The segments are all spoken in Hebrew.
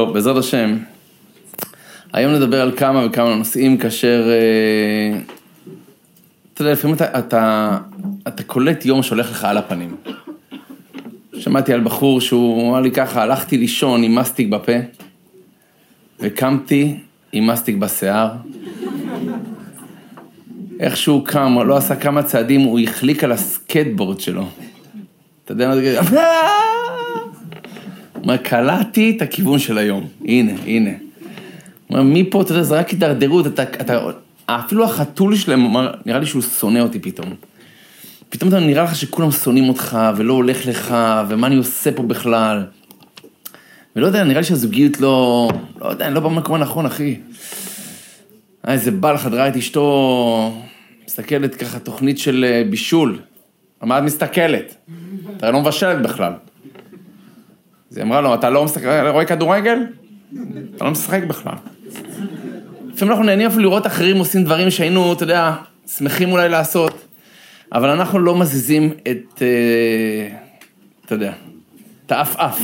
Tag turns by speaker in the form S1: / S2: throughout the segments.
S1: טוב, בעזרת השם, היום נדבר על כמה וכמה נושאים כאשר, אה, אתה יודע, לפעמים אתה, אתה, אתה קולט יום שהולך לך על הפנים. שמעתי על בחור שהוא אמר לי ככה, הלכתי לישון עם מסטיק בפה, וקמתי עם מסטיק בשיער. איך שהוא קם, לא עשה כמה צעדים, הוא החליק על הסקייטבורד שלו. אתה יודע מה זה? אומר, קלעתי את הכיוון של היום, הנה, הנה. אומר, מפה, אתה יודע, זה רק הידרדרות, אתה, אתה, אפילו החתול שלהם, אומר, נראה לי שהוא שונא אותי פתאום. פתאום אתה נראה לך שכולם שונאים אותך, ולא הולך לך, ומה אני עושה פה בכלל. ולא יודע, נראה לי שהזוגיות לא, לא יודע, אני לא במקום הנכון, אחי. היה איזה בעל חדרה את אשתו, מסתכלת ככה תוכנית של אה, בישול. מה את מסתכלת? אתה לא מבשלת בכלל. אז היא אמרה לו, אתה לא מסתכל, רואה כדורגל? אתה לא משחק בכלל. לפעמים אנחנו נהנים אפילו לראות אחרים עושים דברים שהיינו, אתה יודע, שמחים אולי לעשות, אבל אנחנו לא מזיזים את, אה, אתה יודע, את האף-אף.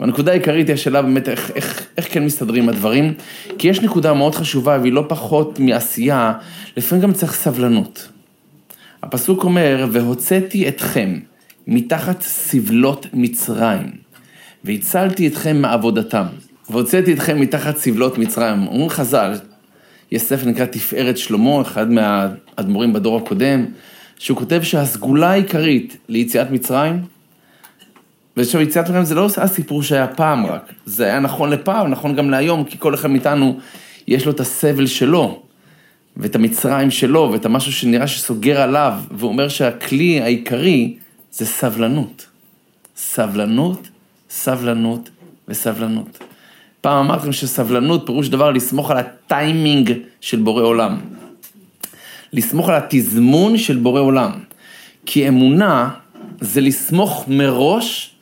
S1: והנקודה העיקרית היא השאלה באמת איך, איך, איך כן מסתדרים הדברים, כי יש נקודה מאוד חשובה והיא לא פחות מעשייה, לפעמים גם צריך סבלנות. הפסוק אומר, והוצאתי אתכם מתחת סבלות מצרים, והצלתי אתכם מעבודתם, והוצאתי אתכם מתחת סבלות מצרים. אומרים חז"ל, יש ספר נקרא תפארת שלמה, אחד מהאדמו"רים בדור הקודם, שהוא כותב שהסגולה העיקרית ליציאת מצרים, ועכשיו יציאת מצרים זה לא הסיפור שהיה פעם רק, זה היה נכון לפעם, נכון גם להיום, כי כל אחד מאיתנו יש לו את הסבל שלו, ואת המצרים שלו, ואת המשהו שנראה שסוגר עליו, והוא אומר שהכלי העיקרי זה סבלנות. סבלנות, סבלנות וסבלנות. פעם אמרתם שסבלנות פירוש דבר לסמוך על הטיימינג של בורא עולם. לסמוך על התזמון של בורא עולם. כי אמונה זה לסמוך מראש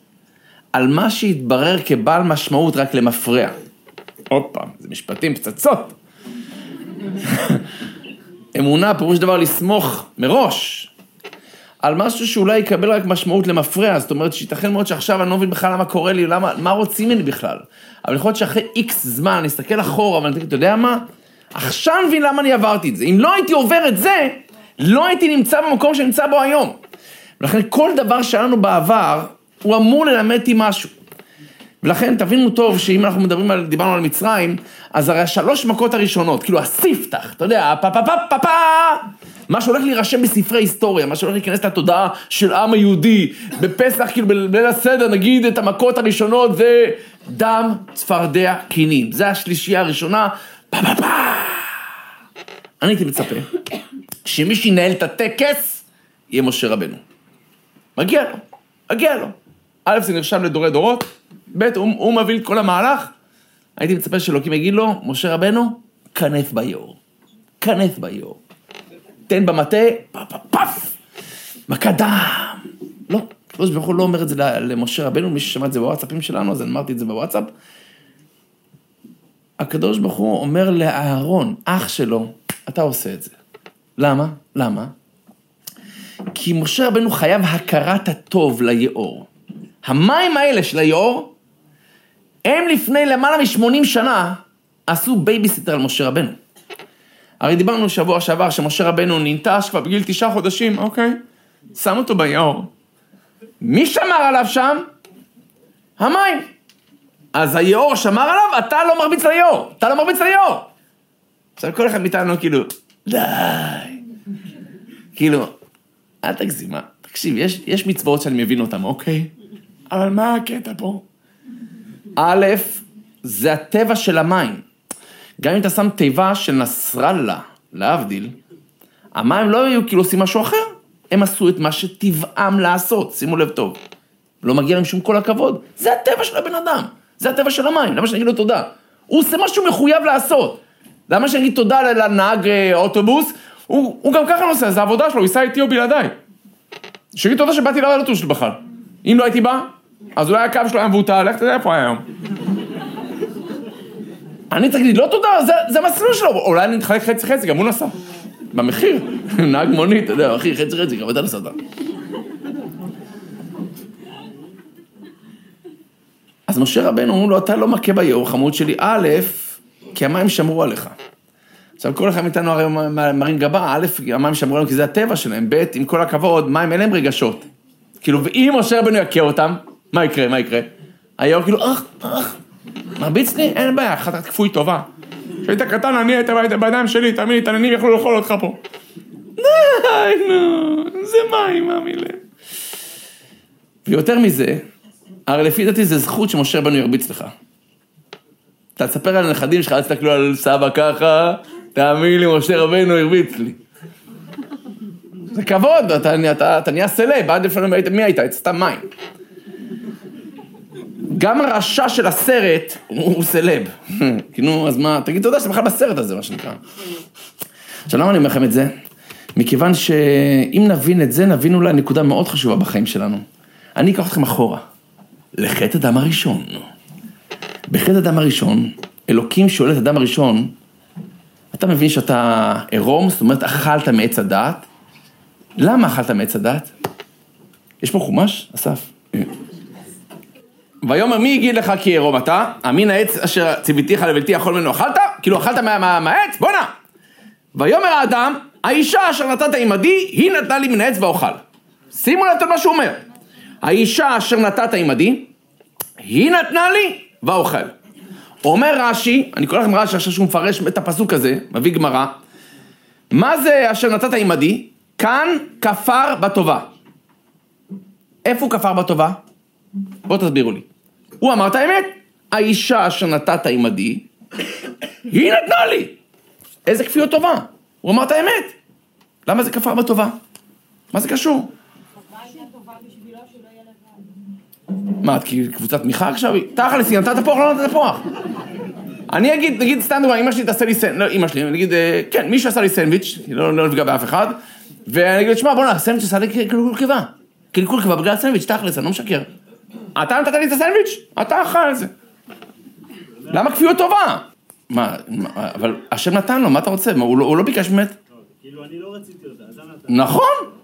S1: על מה שהתברר כבעל משמעות רק למפרע. עוד פעם, זה משפטים פצצות. אמונה פירוש דבר לסמוך מראש על משהו שאולי יקבל רק משמעות למפרע, זאת אומרת שייתכן מאוד שעכשיו אני לא מבין בכלל למה קורה לי, למה, מה רוצים ממני בכלל. אבל יכול להיות שאחרי איקס זמן, אני אסתכל אחורה ואני אגיד, אתה יודע מה? עכשיו אני מבין למה אני עברתי את זה. אם לא הייתי עובר את זה, לא הייתי נמצא במקום שאני נמצא בו היום. ולכן כל דבר שהיה לנו בעבר, הוא אמור ללמד אותי משהו. ולכן תבינו טוב שאם אנחנו מדברים על, דיברנו על מצרים, אז הרי השלוש מכות הראשונות, כאילו הספתח, אתה יודע, פה פה פה פה פה, מה שהולך להירשם בספרי היסטוריה, מה שהולך להיכנס לתודעה של העם היהודי, בפסח, כאילו בליל הסדר, נגיד את המכות הראשונות זה דם, צפרדע, קינים. זה השלישייה הראשונה, פה פה פה. אני הייתי מצפה שמי שינהל את הטקס יהיה משה רבנו. מגיע לו, מגיע לו. א', זה נרשם לדורי דורות, ב', הוא, הוא מביא את כל המהלך. הייתי מצפה שאלוקים יגיד לו, משה רבנו, כנף ביאור. כנף ביאור. תן במטה, פף פף מכת דם. לא, הקדוש ברוך הוא לא אומר את זה למשה רבנו, מי ששמע את זה בוואטסאפים שלנו, אז אני אמרתי את זה בוואטסאפ. הקדוש ברוך הוא אומר לאהרון, אח שלו, אתה עושה את זה. למה? למה? כי משה רבנו חייב הכרת הטוב ליאור. המים האלה של היאור, הם לפני למעלה מ-80 שנה עשו בייביסיטר על משה רבנו. הרי דיברנו שבוע שעבר שמשה רבנו ננטש כבר בגיל תשעה חודשים, אוקיי, שם אותו ביאור. מי שמר עליו שם? המים. אז היאור שמר עליו, אתה לא מרביץ ליאור, אתה לא מרביץ ליאור. עכשיו כל אחד מאיתנו כאילו, די. כאילו, אל תגזימה. תקשיב, יש, יש מצוות שאני מבין אותן, אוקיי? אבל מה הקטע פה? א', זה הטבע של המים. גם אם אתה שם תיבה של נסראללה, להבדיל, המים לא היו כאילו עושים משהו אחר, הם עשו את מה שטבעם לעשות, שימו לב טוב. לא מגיע להם שום כל הכבוד, זה הטבע של הבן אדם, זה הטבע של המים, למה שאני אגיד לו תודה? הוא עושה מה שהוא מחויב לעשות. למה שאני אגיד תודה לנהג אה, אוטובוס? הוא, הוא גם ככה נוסע, זה העבודה שלו, הוא ייסע איתי או בלעדיי. שיגיד תודה שבאתי לאוטובוס שלו בכלל. אם לא הייתי בא, אז אולי הקו שלו היה מבוטל, לך תדע איפה היום. אני צריך להגיד לא תודה, זה, זה המסלול שלו, אולי אני נתחלק חצי חצי, גם הוא נסע. במחיר, נהג מונית, אתה יודע, אחי, חצי חצי, גם אתה נסעת. אז משה רבנו אומרים לו, אתה לא מכה ביאור, חמוד שלי, א', כי המים שמרו עליך. עכשיו, כל אחד מאיתנו הרי מרים גבה, א', המים שמרו עליהם כי זה הטבע שלהם, ב', עם כל הכבוד, מים אין להם רגשות. כאילו, ואם משה רבנו יכה אותם, מה יקרה, מה יקרה? היאור כאילו, אך, אך, מרביץ לי, אין בעיה, חתת כפוי טובה. כשהיית קטן, אני היית בידיים שלי, תאמין לי, תננים יכלו לאכול אותך פה. די, נו, זה מים, מה מילה. ויותר מזה, הרי לפי דעתי זה זכות שמשה רבנו ירביץ לך. אתה תספר על הנכדים שלך, אל תסתכלו על סבא ככה, תאמין לי, משה רבנו הרביץ לי. זה כבוד, אתה, נהיה סלב, עד לפעמים מי היית? סתם מים. גם הרשע של הסרט הוא סלב. כאילו, אז מה, תגיד תודה שאתה בכלל בסרט הזה, מה שנקרא. עכשיו, למה אני אומר לכם את זה? מכיוון שאם נבין את זה, נבין אולי נקודה מאוד חשובה בחיים שלנו. אני אקח אתכם אחורה, לחטא אדם הראשון. בחטא אדם הראשון, אלוקים שואל את אדם הראשון, אתה מבין שאתה עירום, זאת אומרת, אכלת מעץ הדעת? למה אכלת מעץ הדעת? יש פה חומש, אסף? ויאמר מי יגיד לך כי עירום אתה? אמין העץ אשר ציוויתיך לבלתי יכול ממנו אכלת? כאילו אכלת מהעץ? בואנה! ויאמר האדם, האישה אשר נתת עמדי, היא נתנה לי מן העץ ואוכל. שימו לב את מה שהוא אומר. האישה אשר נתת עמדי, היא נתנה לי ואוכל. אומר רש"י, אני קורא לכם רש"י עכשיו שהוא מפרש את הפסוק הזה, מביא גמרא, מה זה אשר נתת עמדי? כאן כפר בטובה. איפה הוא כפר בטובה? בואו תסבירו לי. הוא אמר את האמת, האישה אשר נתת עמדי, היא נתנה לי. איזה כפיות טובה. הוא אמר את האמת. למה זה כפר בטובה? מה זה קשור? מה, את קבוצת תמיכה עכשיו? תכלס, היא נתת תפוח, לא נתת תפוח. אני אגיד, נגיד, סתם דוגמא, אמא שלי תעשה לי סנדוויץ', לא, אמא שלי, נגיד, אה, כן, מישהו עשה לי סנדוויץ', לא, לא נפגע באף אחד, ואני אגיד, שמע, בוא'נה, הסנדוויץ' עשה לי קלקול קיבה. קלקול קיבה בגלל הסנדוויץ', תכלס, אני לא משקר. אתה נתת לי את הסנדוויץ', אתה אכל את זה. למה כפיות טובה? מה, אבל השם נתן לו, מה אתה רוצה? הוא לא, לא ביקש באמת?
S2: כאילו, אני לא רציתי אותה, אתה
S1: נתן. נכון.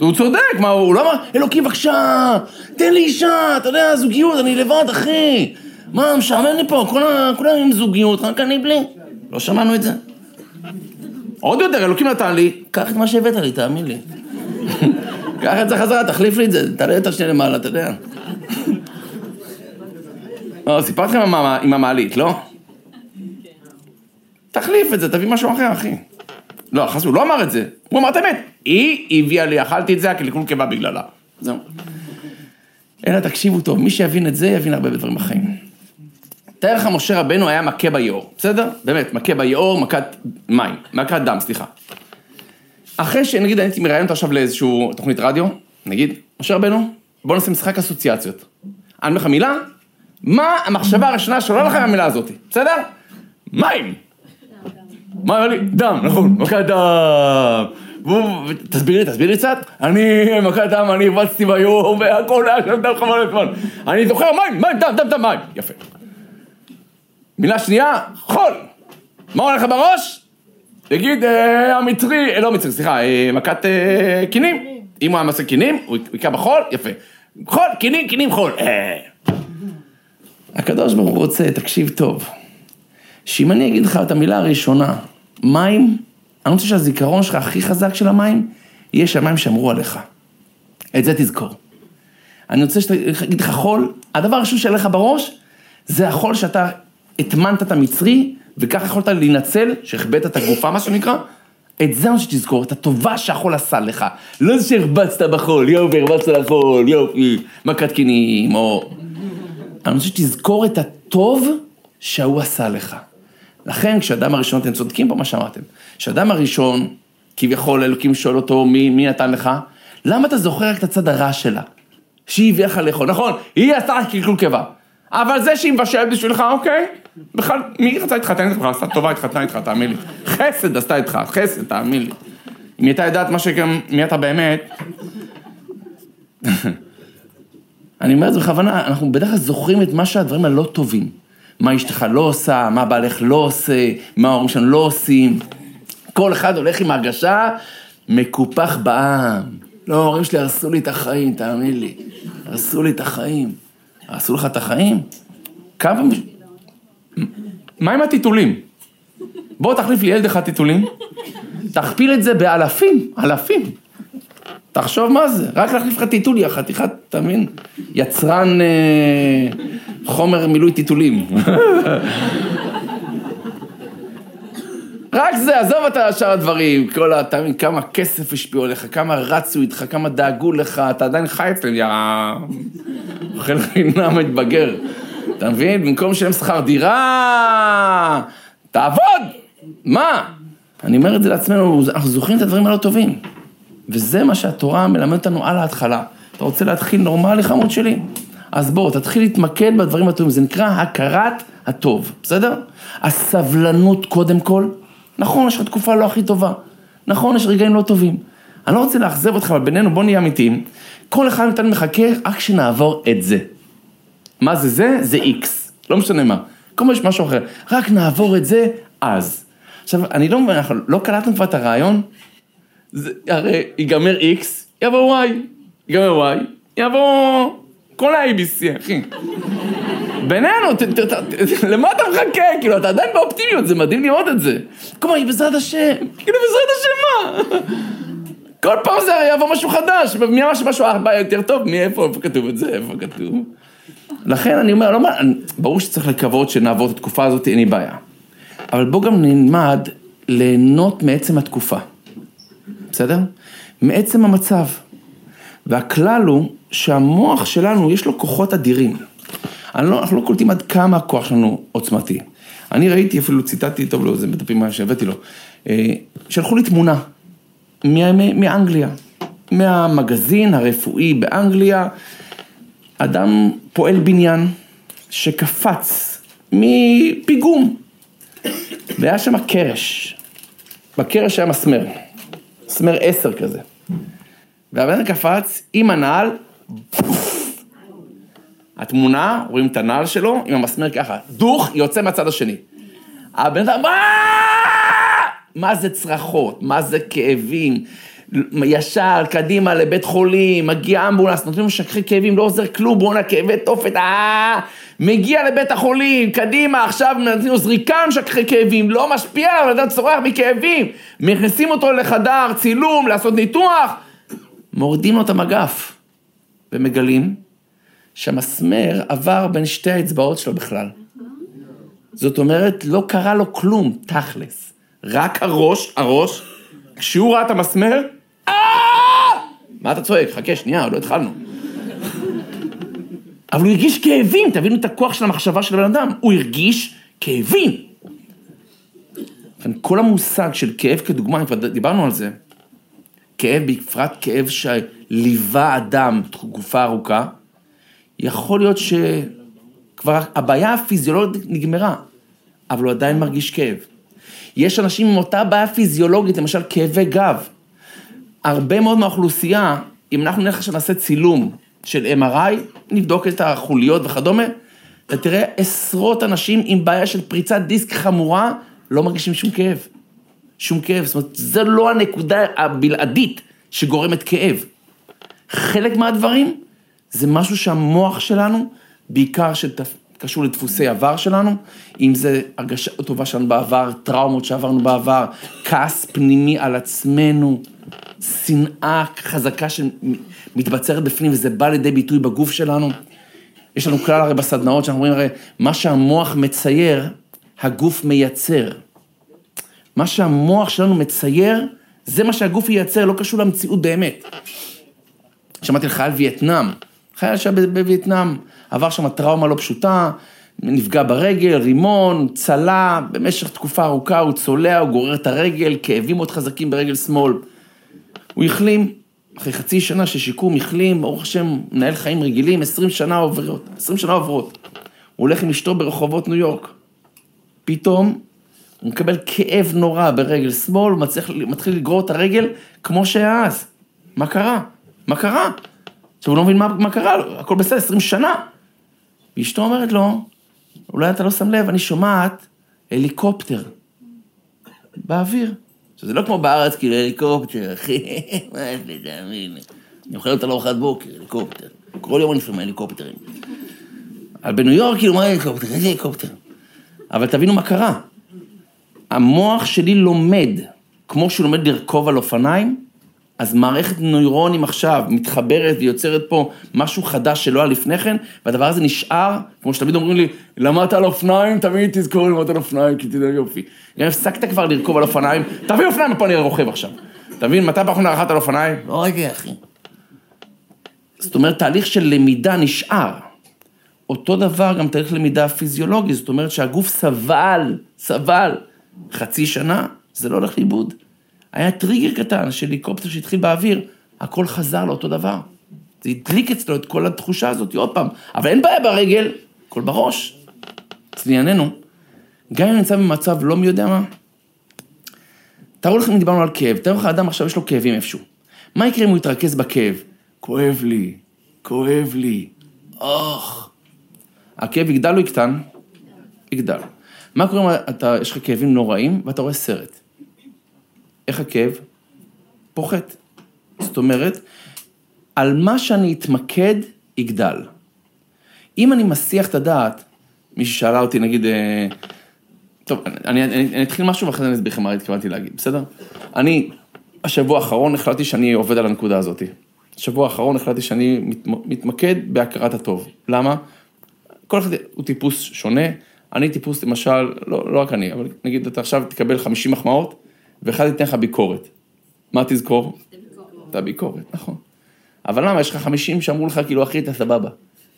S1: הוא צודק, מה, הוא לא אמר, אלוקים בבקשה, תן לי אישה, אתה יודע, זוגיות, אני לבד, אחי. מה, משעמם לי פה, כולם עם זוגיות, רק אני בלי. לא שמענו את זה. עוד יותר, אלוקים נתן לי, קח את מה שהבאת לי, תאמין לי. קח את זה חזרה, תחליף לי את זה, תעלה את השני למעלה, אתה יודע. לא, סיפרתי לכם עם המעלית, לא? תחליף את זה, תביא משהו אחר, אחי. לא, חס הוא לא אמר את זה, הוא אמר את האמת. היא הביאה לי, אכלתי את זה, הקלקול קיבה בגללה. זהו. אלא תקשיבו טוב, מי שיבין את זה, יבין הרבה דברים בחיים. תאר לך משה רבנו היה מכה ביאור, בסדר? באמת, מכה ביאור, מכת מים, מכת דם, סליחה. אחרי שנגיד הייתי מראיין אותו עכשיו לאיזשהו תוכנית רדיו, נגיד, משה רבנו, בוא נעשה משחק אסוציאציות. אני אומר לך מילה, מה המחשבה הראשונה שעולה לך מהמילה הזאת, בסדר? מים. מה היה לי? דם, נכון, מכת דם. תסביר לי, תסביר לי קצת. אני מכת דם, אני הבצתי ביום, והכל היה שם דם חבל הזמן. אני זוכר מים, מים, דם, דם, דם, מים. יפה. מילה שנייה, חול. מה הולך לך בראש? תגיד, אה, המצרי, אה, לא מצרי, סליחה, אה, מכת קינים. אם הוא היה מעשה קינים, הוא היכה בחול, יפה. חול, קינים, קינים, חול. הקדוש ברוך הוא רוצה, תקשיב טוב. שאם אני אגיד לך את המילה הראשונה, מים, אני רוצה שהזיכרון שלך הכי חזק של המים, יהיה שהמים שמרו עליך. את זה תזכור. אני רוצה שאגיד לך חול, הדבר הראשון שיהיה לך בראש, זה החול שאתה הטמנת את המצרי, וככה יכולת להינצל, שהחבאת את הגופה, מה שנקרא. את זה אני רוצה שתזכור, את הטובה שהחול עשה לך. לא זה שהרבצת בחול, יופי, הרבצת לחול, יופי, מכת קינים, או... אני רוצה שתזכור את הטוב שההוא עשה לך. לכן כשאדם הראשון, אתם צודקים פה מה שאמרתם, כשאדם הראשון, כביכול אלוקים שואל אותו מי, מי נתן לך, למה אתה זוכר רק את הצד הרע שלה? שהיא הביאה לך לאכול, נכון, היא עשתה רק קלקול קיבה, אבל זה שהיא מבשלת בשבילך, אוקיי, בכלל, מי רצה להתחתן איתך? עשתה טובה, התחתנה איתך, תאמין לי. חסד עשתה איתך, חסד, תאמין לי. אם הייתה יודעת מה שגם, מי אתה באמת... אני אומר את זה בכוונה, אנחנו בדרך כלל זוכרים את מה שהדברים הלא טובים. מה אשתך לא עושה, מה בעלך לא עושה, מה ההורים שלנו לא עושים. כל אחד הולך עם הרגשה מקופח בעם. לא, ההורים שלי הרסו לי את החיים, תאמין לי. הרסו לי את החיים. הרסו לך את החיים? כמה... מה עם הטיטולים? בוא תחליף לי ילד אחד טיטולים, תכפיל את זה באלפים, אלפים. תחשוב מה זה, רק להחליף לך טיטול, יא חתיכת, אתה מבין? יצרן אה, חומר מילוי טיטולים. רק זה, עזוב את שאר הדברים, כל ה... אתה מבין, כמה כסף השפיעו עליך, כמה רצו איתך, כמה דאגו לך, אתה עדיין חי אצלם, יא... אוכל חינם מתבגר. אתה מבין? במקום לשלם שכר דירה, תעבוד! מה? אני אומר את זה לעצמנו, אנחנו זוכרים את הדברים הלא טובים. וזה מה שהתורה מלמדת אותנו על ההתחלה. אתה רוצה להתחיל נורמלי, חמוד שלי? אז בוא, תתחיל להתמקד בדברים הטובים, זה נקרא הכרת הטוב, בסדר? הסבלנות קודם כל. נכון, יש לך תקופה לא הכי טובה. נכון, יש רגעים לא טובים. אני לא רוצה לאכזב אותך, אבל בינינו בוא נהיה אמיתיים. כל אחד מאיתנו מחכה רק שנעבור את זה. מה זה זה? זה איקס. לא משנה מה. כל פעם יש משהו אחר. רק נעבור את זה, אז. עכשיו, אני לא מבין, לא קלטנו כבר את הרעיון? זה, הרי ייגמר איקס, יבוא וואי. ייגמר וואי, יבוא כל ה-ABC, אחי. בינינו, ת, ת, ת, למה אתה מחכה? כאילו, אתה עדיין באופטימיות, זה מדהים לראות את זה. כלומר, בעזרת השם. כאילו, בעזרת השם מה? כל פעם זה יבוא משהו חדש, מי אמר שמשהו הרבה יותר טוב? מי, איפה, איפה כתוב את זה? איפה כתוב? לכן אני אומר, לא, ברור שצריך לקוות שנעבור את התקופה הזאת, אין לי בעיה. אבל בוא גם נלמד ליהנות מעצם התקופה. בסדר? מעצם המצב. והכלל הוא שהמוח שלנו יש לו כוחות אדירים. לא, אנחנו לא קולטים עד כמה הכוח שלנו עוצמתי. אני ראיתי, אפילו ציטטתי, טוב לו, זה בדפים שהבאתי לו, אה, שלחו לי תמונה מאנגליה, מהמגזין הרפואי באנגליה, אדם פועל בניין שקפץ מפיגום, והיה שם קרש, בקרש היה מסמר, מסמר עשר כזה, והבן קפץ עם הנעל, התמונה, רואים את הנעל שלו, עם המסמר ככה, דוך, יוצא מהצד השני. הבן אדם, מה זה צרחות, מה זה כאבים, ישר, קדימה לבית חולים, מגיע אמבולנס, נותנים לו שקחי כאבים, לא עוזר כלום, בואנה כאבי תופת, אה, מגיע לבית החולים, קדימה, עכשיו נותנים לו זריקה משככי כאבים, לא משפיע, אבל אדם צורח מכאבים, מכניסים אותו לחדר צילום, לעשות ניתוח, מורידים לו את המגף, ומגלים שהמסמר עבר בין שתי האצבעות שלו בכלל. זאת אומרת, לא קרה לו כלום, תכלס. רק הראש, הראש, כשהוא ראה את המסמר, אה! מה אתה צועק? חכה, שנייה, עוד לא התחלנו. אבל הוא הרגיש כאבים, תבינו את הכוח של המחשבה של הבן אדם, הוא הרגיש כאבים. כל המושג של כאב כדוגמה, כבר דיברנו על זה, כאב, בפרט כאב שליווה אדם תקופה ארוכה, יכול להיות שכבר הבעיה הפיזיולוגית נגמרה, אבל הוא עדיין מרגיש כאב. יש אנשים עם אותה בעיה פיזיולוגית, למשל כאבי גב. הרבה מאוד מהאוכלוסייה, אם אנחנו נלך עכשיו נעשה צילום של MRI, נבדוק את החוליות וכדומה, אתה תראה עשרות אנשים עם בעיה של פריצת דיסק חמורה, לא מרגישים שום כאב. שום כאב, זאת אומרת, זו לא הנקודה הבלעדית שגורמת כאב. חלק מהדברים זה משהו שהמוח שלנו, בעיקר שקשור לדפוסי עבר שלנו, אם זה הרגשה טובה שלנו בעבר, טראומות שעברנו בעבר, כעס פנימי על עצמנו, שנאה חזקה שמתבצרת בפנים וזה בא לידי ביטוי בגוף שלנו. יש לנו כלל הרי בסדנאות שאנחנו אומרים הרי, מה שהמוח מצייר, הגוף מייצר. מה שהמוח שלנו מצייר, זה מה שהגוף ייצר, לא קשור למציאות באמת. שמעתי על חייל וייטנאם, חייל שהיה בווייטנאם, עבר שם טראומה לא פשוטה, נפגע ברגל, רימון, צלה, במשך תקופה ארוכה הוא צולע, הוא גורר את הרגל, כאבים מאוד חזקים ברגל שמאל. הוא החלים, אחרי חצי שנה של שיקום, החלים, ברוך השם, מנהל חיים רגילים, 20 שנה עוברות, 20 שנה עוברות. הוא הולך עם אשתו ברחובות ניו יורק. פתאום הוא מקבל כאב נורא ברגל שמאל, הוא מצליח, מתחיל לגרור את הרגל כמו שהיה אז. מה קרה? מה קרה? עכשיו הוא לא מבין מה, מה קרה הכל בסדר, 20 שנה. ואשתו אומרת לו, אולי אתה לא שם לב, אני שומעת הליקופטר באוויר. עכשיו זה לא כמו בארץ, כאילו הליקופטר, אחי, מה זה, תאמין. אני אוכל אותה לארוחת בוקר, הליקופטר. כל יום אני שומע הליקופטרים. על בניו יורק, כאילו, מה הליקופטר? איזה הליקופטר? אבל תבינו מה קרה. המוח שלי לומד, כמו שהוא לומד לרכוב על אופניים, אז מערכת נוירונים עכשיו מתחברת ויוצרת פה משהו חדש שלא היה לפני כן, והדבר הזה נשאר, כמו שתמיד אומרים לי, למדת על אופניים, תמיד תזכור ללמוד על אופניים, כי תדע יופי. גם הפסקת כבר לרכוב על אופניים, תביא אופניים ופה אני רוכב עכשיו. אתה מבין, מתי פעם רכבת על אופניים? לא רגע, אחי. זאת אומרת, תהליך של למידה נשאר. אותו דבר גם תהליך למידה פיזיולוגי, זאת אומרת שהגוף סבל, סבל חצי שנה, זה לא הולך לאיבוד. היה טריגר קטן של הליקופטר שהתחיל באוויר, הכל חזר לאותו דבר. זה הדליק אצלו את כל התחושה הזאת, עוד פעם. אבל אין בעיה ברגל, הכל בראש. אז לענייננו, גם אם נמצא במצב לא מי יודע מה, תארו לכם אם דיברנו על כאב, תארו לך אדם עכשיו יש לו כאבים איפשהו. מה יקרה אם הוא יתרכז בכאב? כואב לי, כואב לי, אוח. הכאב יגדל או יקטן? יגדל. מה קורה אם אתה, יש לך כאבים נוראים ואתה רואה סרט? איך הכאב? פוחת. זאת אומרת, על מה שאני אתמקד, יגדל. אם אני מסיח את הדעת, מישהי שאלה אותי, נגיד, אה, טוב, אני, אני, אני אתחיל משהו ואחרי זה אני אסביר לכם מה התכוונתי להגיד, בסדר? אני, השבוע האחרון החלטתי שאני עובד על הנקודה הזאת. השבוע האחרון החלטתי שאני מת, מתמקד בהכרת הטוב. למה? כל אחד הוא טיפוס שונה. אני טיפוס, למשל, לא, לא רק אני, אבל נגיד אתה עכשיו תקבל 50 מחמאות, ואחד ייתן לך ביקורת. מה תזכור? את הביקורת, נכון. אבל למה, יש לך 50 שאמרו לך, כאילו, אחי, אתה סבבה.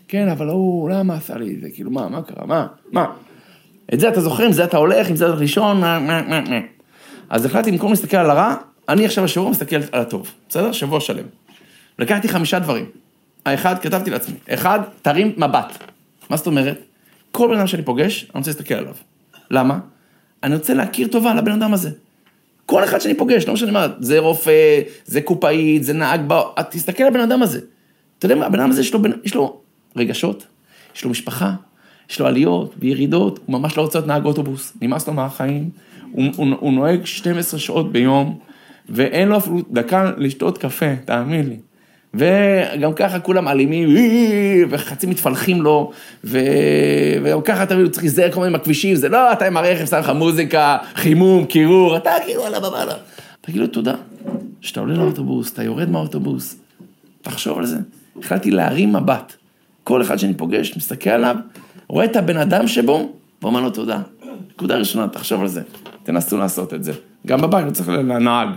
S1: כן, אבל הוא, למה עשה לי את זה? כאילו, מה, מה קרה? מה? מה? את זה אתה זוכר, עם זה אתה הולך, עם זה אתה ראשון, מה, מה, מה, מה. אז החלטתי, במקום להסתכל על הרע, אני עכשיו השבוע מסתכל על הטוב, בסדר? שבוע שלם. לקחתי חמישה דברים. האחד, כתבתי לעצמי, אחד, תרים מבט. מה זאת אומרת? כל בן אדם שאני פוגש, אני רוצה להסתכל עליו. למה? אני רוצה להכיר טובה על הבן אדם הזה. כל אחד שאני פוגש, לא משנה מה, זה רופא, זה קופאית, זה נהג, בא... תסתכל על הבן אדם הזה. אתה יודע מה, הבן אדם הזה יש לו, יש לו רגשות, יש לו משפחה, יש לו עליות וירידות, הוא ממש לא רוצה להיות נהג אוטובוס, נמאס לו מהחיים, הוא, הוא, הוא נוהג 12 שעות ביום, ואין לו אפילו דקה לשתות קפה, תאמין לי. וגם ככה כולם אלימים, וחצי מתפלחים לו, ו... וגם ככה אתה צריך להיזהר כל מיני הכבישים, זה לא, אתה עם הרכב, שם לך מוזיקה, חימום, קירור, אתה כאילו על הבמה, תגיד לו תודה, שאתה עולה לאוטובוס, אתה יורד מהאוטובוס, תחשוב על זה. החלטתי להרים מבט. כל אחד שאני פוגש, מסתכל עליו, רואה את הבן אדם שבו, ואומר לו תודה. נקודה ראשונה, תחשוב על זה. תנסו לעשות את זה. גם בבית, לא צריך לנהג.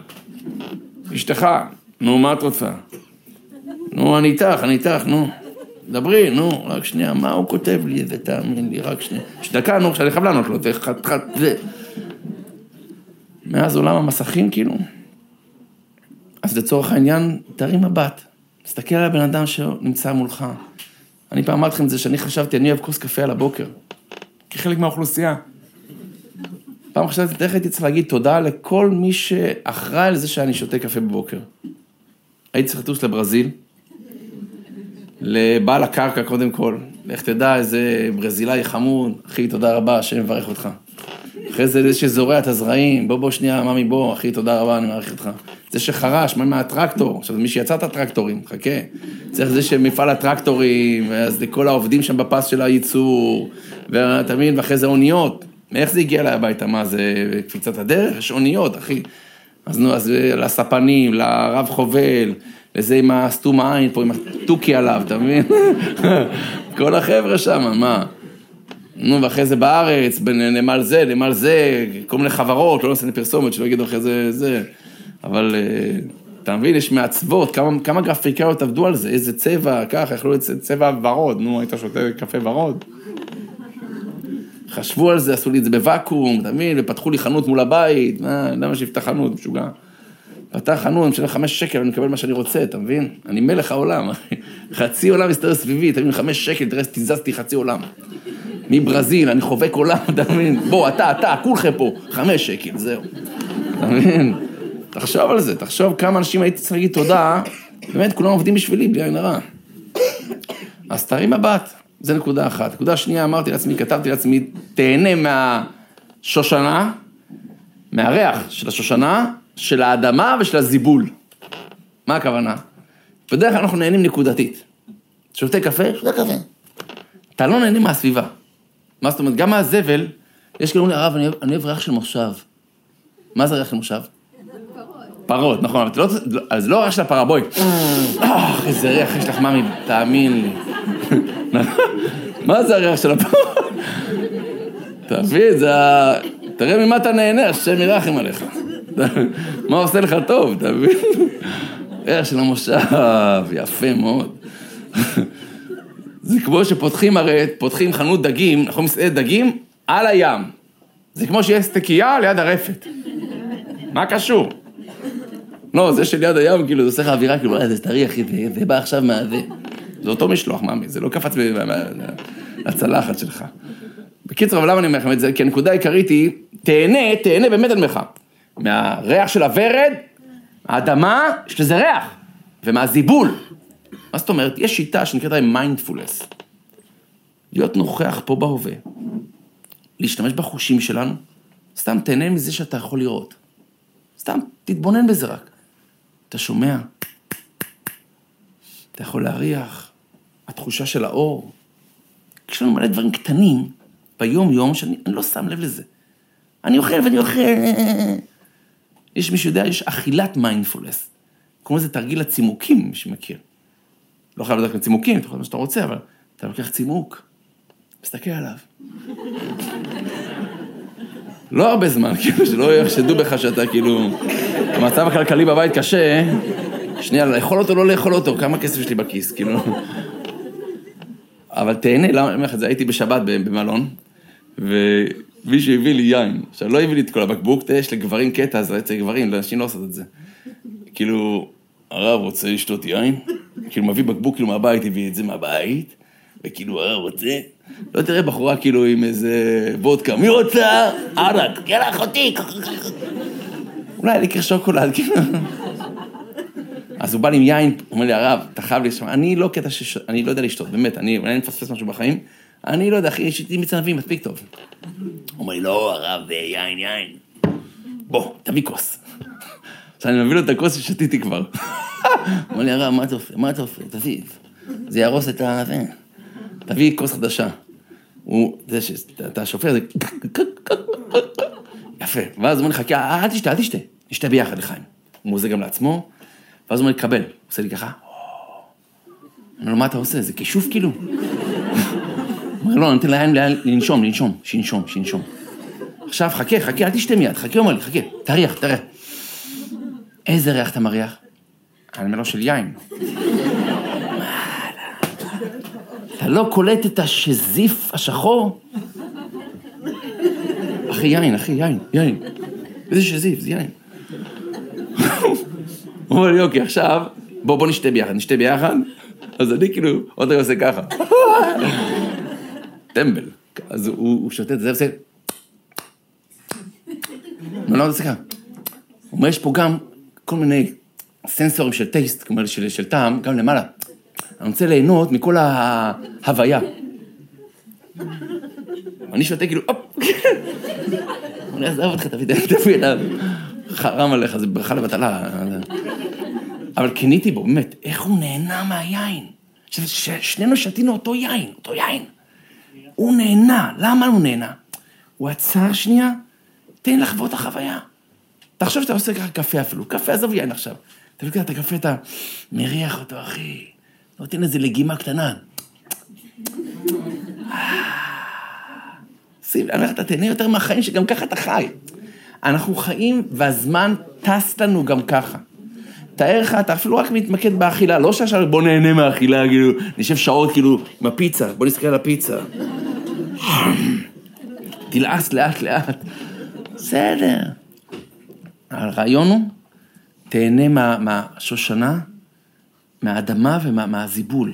S1: אשתך, נו, מה את רוצה? נו, אני איתך, אני איתך, נו. דברי, נו, רק שנייה, מה הוא כותב לי, איזה תאמין לי, רק שנייה. דקה, נו, שאני חייב לענות לו, זה חתיכת, זה. מאז עולם המסכים, כאילו. אז לצורך העניין, תרים מבט. תסתכל על הבן אדם שנמצא מולך. אני פעם אמרתי לכם את זה, שאני חשבתי, אני אוהב כוס קפה על הבוקר. כחלק מהאוכלוסייה. פעם חשבתי, איך הייתי צריך להגיד תודה לכל מי שאחראי על זה שאני שותה קפה בבוקר. הייתי צריך לטוס לברזיל, לבעל הקרקע קודם כל, לך תדע איזה ברזילאי חמוד, אחי, תודה רבה, השם יברך אותך. אחרי זה זה שזורע את הזרעים, בוא בוא שנייה, ממי בוא, אחי, תודה רבה, אני מעריך אותך. זה שחרש, מה מהטרקטור, עכשיו מי שיצא את הטרקטורים, חכה. צריך זה שמפעל הטרקטורים, אז לכל העובדים שם בפס של הייצור, ואתה מבין, ואחרי זה אוניות. מאיך זה הגיע אליי הביתה? מה, זה קפיצת הדרך? יש אוניות, אחי. אז נו, אז לספנים, לרב חובל, לזה עם הסתום העין פה, עם התוכי עליו, אתה מבין? כל החבר'ה שם, מה? נו, ואחרי זה בארץ, בנמל זה, נמל זה, כל מיני חברות, לא נעשה פרסומת, שלא יגידו אחרי זה, זה. אבל אה, אתה מבין, יש מעצבות, כמה, כמה גרפיקאיות עבדו על זה, איזה צבע, ככה, יכלו לצאת צבע ורוד, נו, היית שותה קפה ורוד. חשבו על זה, עשו לי את זה בוואקום, אתה מבין, ופתחו לי חנות מול הבית, מה, למה שיפתח חנות, משוגע. פתח אני משלם חמש שקל, אני מקבל מה שאני רוצה, אתה מבין? אני מלך העולם, חצי עולם מסתובב סביבי, אתה מבין, חמש שקל, תראה, תיזזתי חצי עולם. מברזיל, אני חובק עולם, אתה מבין? בוא, אתה, אתה, כולכם פה, חמש שקל, זהו. אתה מבין? תחשוב על זה, תחשוב כמה אנשים הייתי צריך להגיד תודה, באמת, כולם עובדים בשבילי, בלי עין הרע. אז תרים מבט, זה נקודה אחת. נקודה שנייה, אמרתי לעצמי, כתבתי לעצמי, תהנה מהשושנה, מהריח של השושנה, של האדמה ושל הזיבול. מה הכוונה? בדרך כלל אנחנו נהנים נקודתית. שותה קפה, שותה קפה. אתה לא נהנה מהסביבה. מה זאת אומרת? גם מהזבל, יש כאלה אומרים לי, הרב, אני אוהב- אני אוהב ריח של מושב. מה זה ריח של מושב? פרות, נכון, אבל אתה לא, לא- אז לא ריח של הפרה, בואי. אה, איזה ריח יש לך, ממי, תאמין לי. מה זה הריח של הפרה? תבין, זה ה... תראה ממה אתה נהנה, השם ירחם עליך. מה עושה לך טוב, אתה מבין? ריח של המושב, יפה מאוד. זה כמו שפותחים הרי, פותחים חנות דגים, נכון, מסעדת דגים, על הים. זה כמו שיש סטקייה ליד הרפת. מה קשור? לא, זה שליד הים, כאילו, זה עושה לך אווירה, כאילו, "אה, זה טרי, אחי, זה- זה בא עכשיו מהזה. זה אותו משלוח, מאמי, זה לא קפץ לצלחת שלך. בקיצור, אבל למה אני אומר לכם את זה? כי הנקודה העיקרית היא, תהנה, תהנה באמת אומר לך. מהריח של הוורד, האדמה, יש לזה ריח. ומהזיבול. מה זאת אומרת? יש שיטה שנקראת מיינדפולנס. להיות נוכח פה בהווה. להשתמש בחושים שלנו. סתם תהנה מזה שאתה יכול לראות. סתם, תתבונן בזה רק. אתה שומע? אתה יכול להריח, התחושה של האור. יש לנו מלא דברים קטנים ביום-יום שאני אני לא שם לב לזה. אני אוכל ואני אוכל. יש מי שיודע, יש אכילת מיינדפולנס. קוראים לזה תרגיל הצימוקים, מי שמכיר. לא חייב לדעת צימוקים, אתה יכול מה שאתה רוצה, אבל אתה לוקח צימוק, מסתכל עליו. לא הרבה זמן, כאילו, שלא יחשדו בך שאתה כאילו... המצב הכלכלי בבית קשה, שנייה, לאכול אותו, לא לאכול אותו, כמה כסף יש לי בכיס, כאילו... אבל תהנה, למה אני אומר לך את זה? הייתי בשבת במלון, ומישהו הביא לי יין. עכשיו, לא הביא לי את כל הבקבוק, תראה, יש לגברים קטע, אז אצל גברים, לאנשים לא עושות את זה. כאילו, הרב רוצה לשתות יין? כאילו, מביא בקבוק כאילו מהבית, הביא את זה מהבית, וכאילו, הרב רוצה? לא תראה בחורה כאילו עם איזה וודקה, מי רוצה? ערק, יאללה אחותי. אולי לקר שוקולד, כאילו. אז הוא בא לי עם יין, אומר לי, הרב, אתה חייב לשמוע, אני לא קטע ש... אני לא יודע לשתות, באמת, אני מפספס משהו בחיים, אני לא יודע, אחי, יש איתי מצנבים, מספיק טוב. אומר לי, לא, הרב, יין, יין. בוא, תביא כוס. עכשיו אני מביא לו את הכוס ששתיתי כבר. אומר לי, הרב, מה אתה עושה? מה אתה עושה? תביא. זה יהרוס את ה... תביא כוס חדשה. הוא, זה שאתה שופר, זה... יפה. ואז הוא אומר לי, חכה, אל תשתה, אל תשתה. נשתה ביחד לחיים. הוא מוזג גם לעצמו, ואז הוא אומר לי, קבל. הוא עושה לי ככה. אני אומר לו, מה אתה עושה? זה כישוף כאילו? אומר, לא, אני נותן להם לנשום, לנשום, שינשום, שינשום. עכשיו, חכה, חכה, אל תשתה מיד, חכה, אומר לי, חכה, תריח, תראה. איזה ריח אתה מריח? אני אומר לו, של יין. אתה לא קולט את השזיף השחור? אחי, יין, אחי, יין, יין. איזה שזיף, זה יין. הוא אומר לי, אוקיי, עכשיו, בוא, בוא נשתה ביחד, נשתה ביחד. אז אני כאילו, עוד רגע עושה ככה. טמבל. אז הוא, שותה את זה, עושה... לא, לא, ככה. הוא אומר, יש פה גם כל מיני סנסורים של טייסט, כלומר של, של טעם, גם למעלה. אני רוצה ליהנות מכל ההוויה. אני שותה כאילו, הופ. אני אעזוב אותך, תביא, תביא, חרם עליך, זה ברכה לבטלה. אבל קניתי בו, באמת, איך הוא נהנה מהיין. שנינו שתינו אותו יין, אותו יין. הוא נהנה, למה הוא נהנה? הוא עצר שנייה, תן לחוות את החוויה. תחשוב שאתה עושה ככה קפה אפילו, קפה, עזוב יין עכשיו. אתה לוקח את הקפה, אתה מריח אותו, אחי. נותן איזה לגימה קטנה. שים, אני אומר אתה תהנה יותר מהחיים שגם ככה אתה חי. אנחנו חיים והזמן טס לנו גם ככה. תאר לך, אתה אפילו רק מתמקד באכילה, לא שעכשיו בוא נהנה מהאכילה, כאילו, נשב שעות כאילו עם הפיצה, בוא נסתכל על הפיצה. תלעס לאט לאט. בסדר. הרעיון הוא, תהנה מה- מהשושנה, מהאדמה ומהזיבול.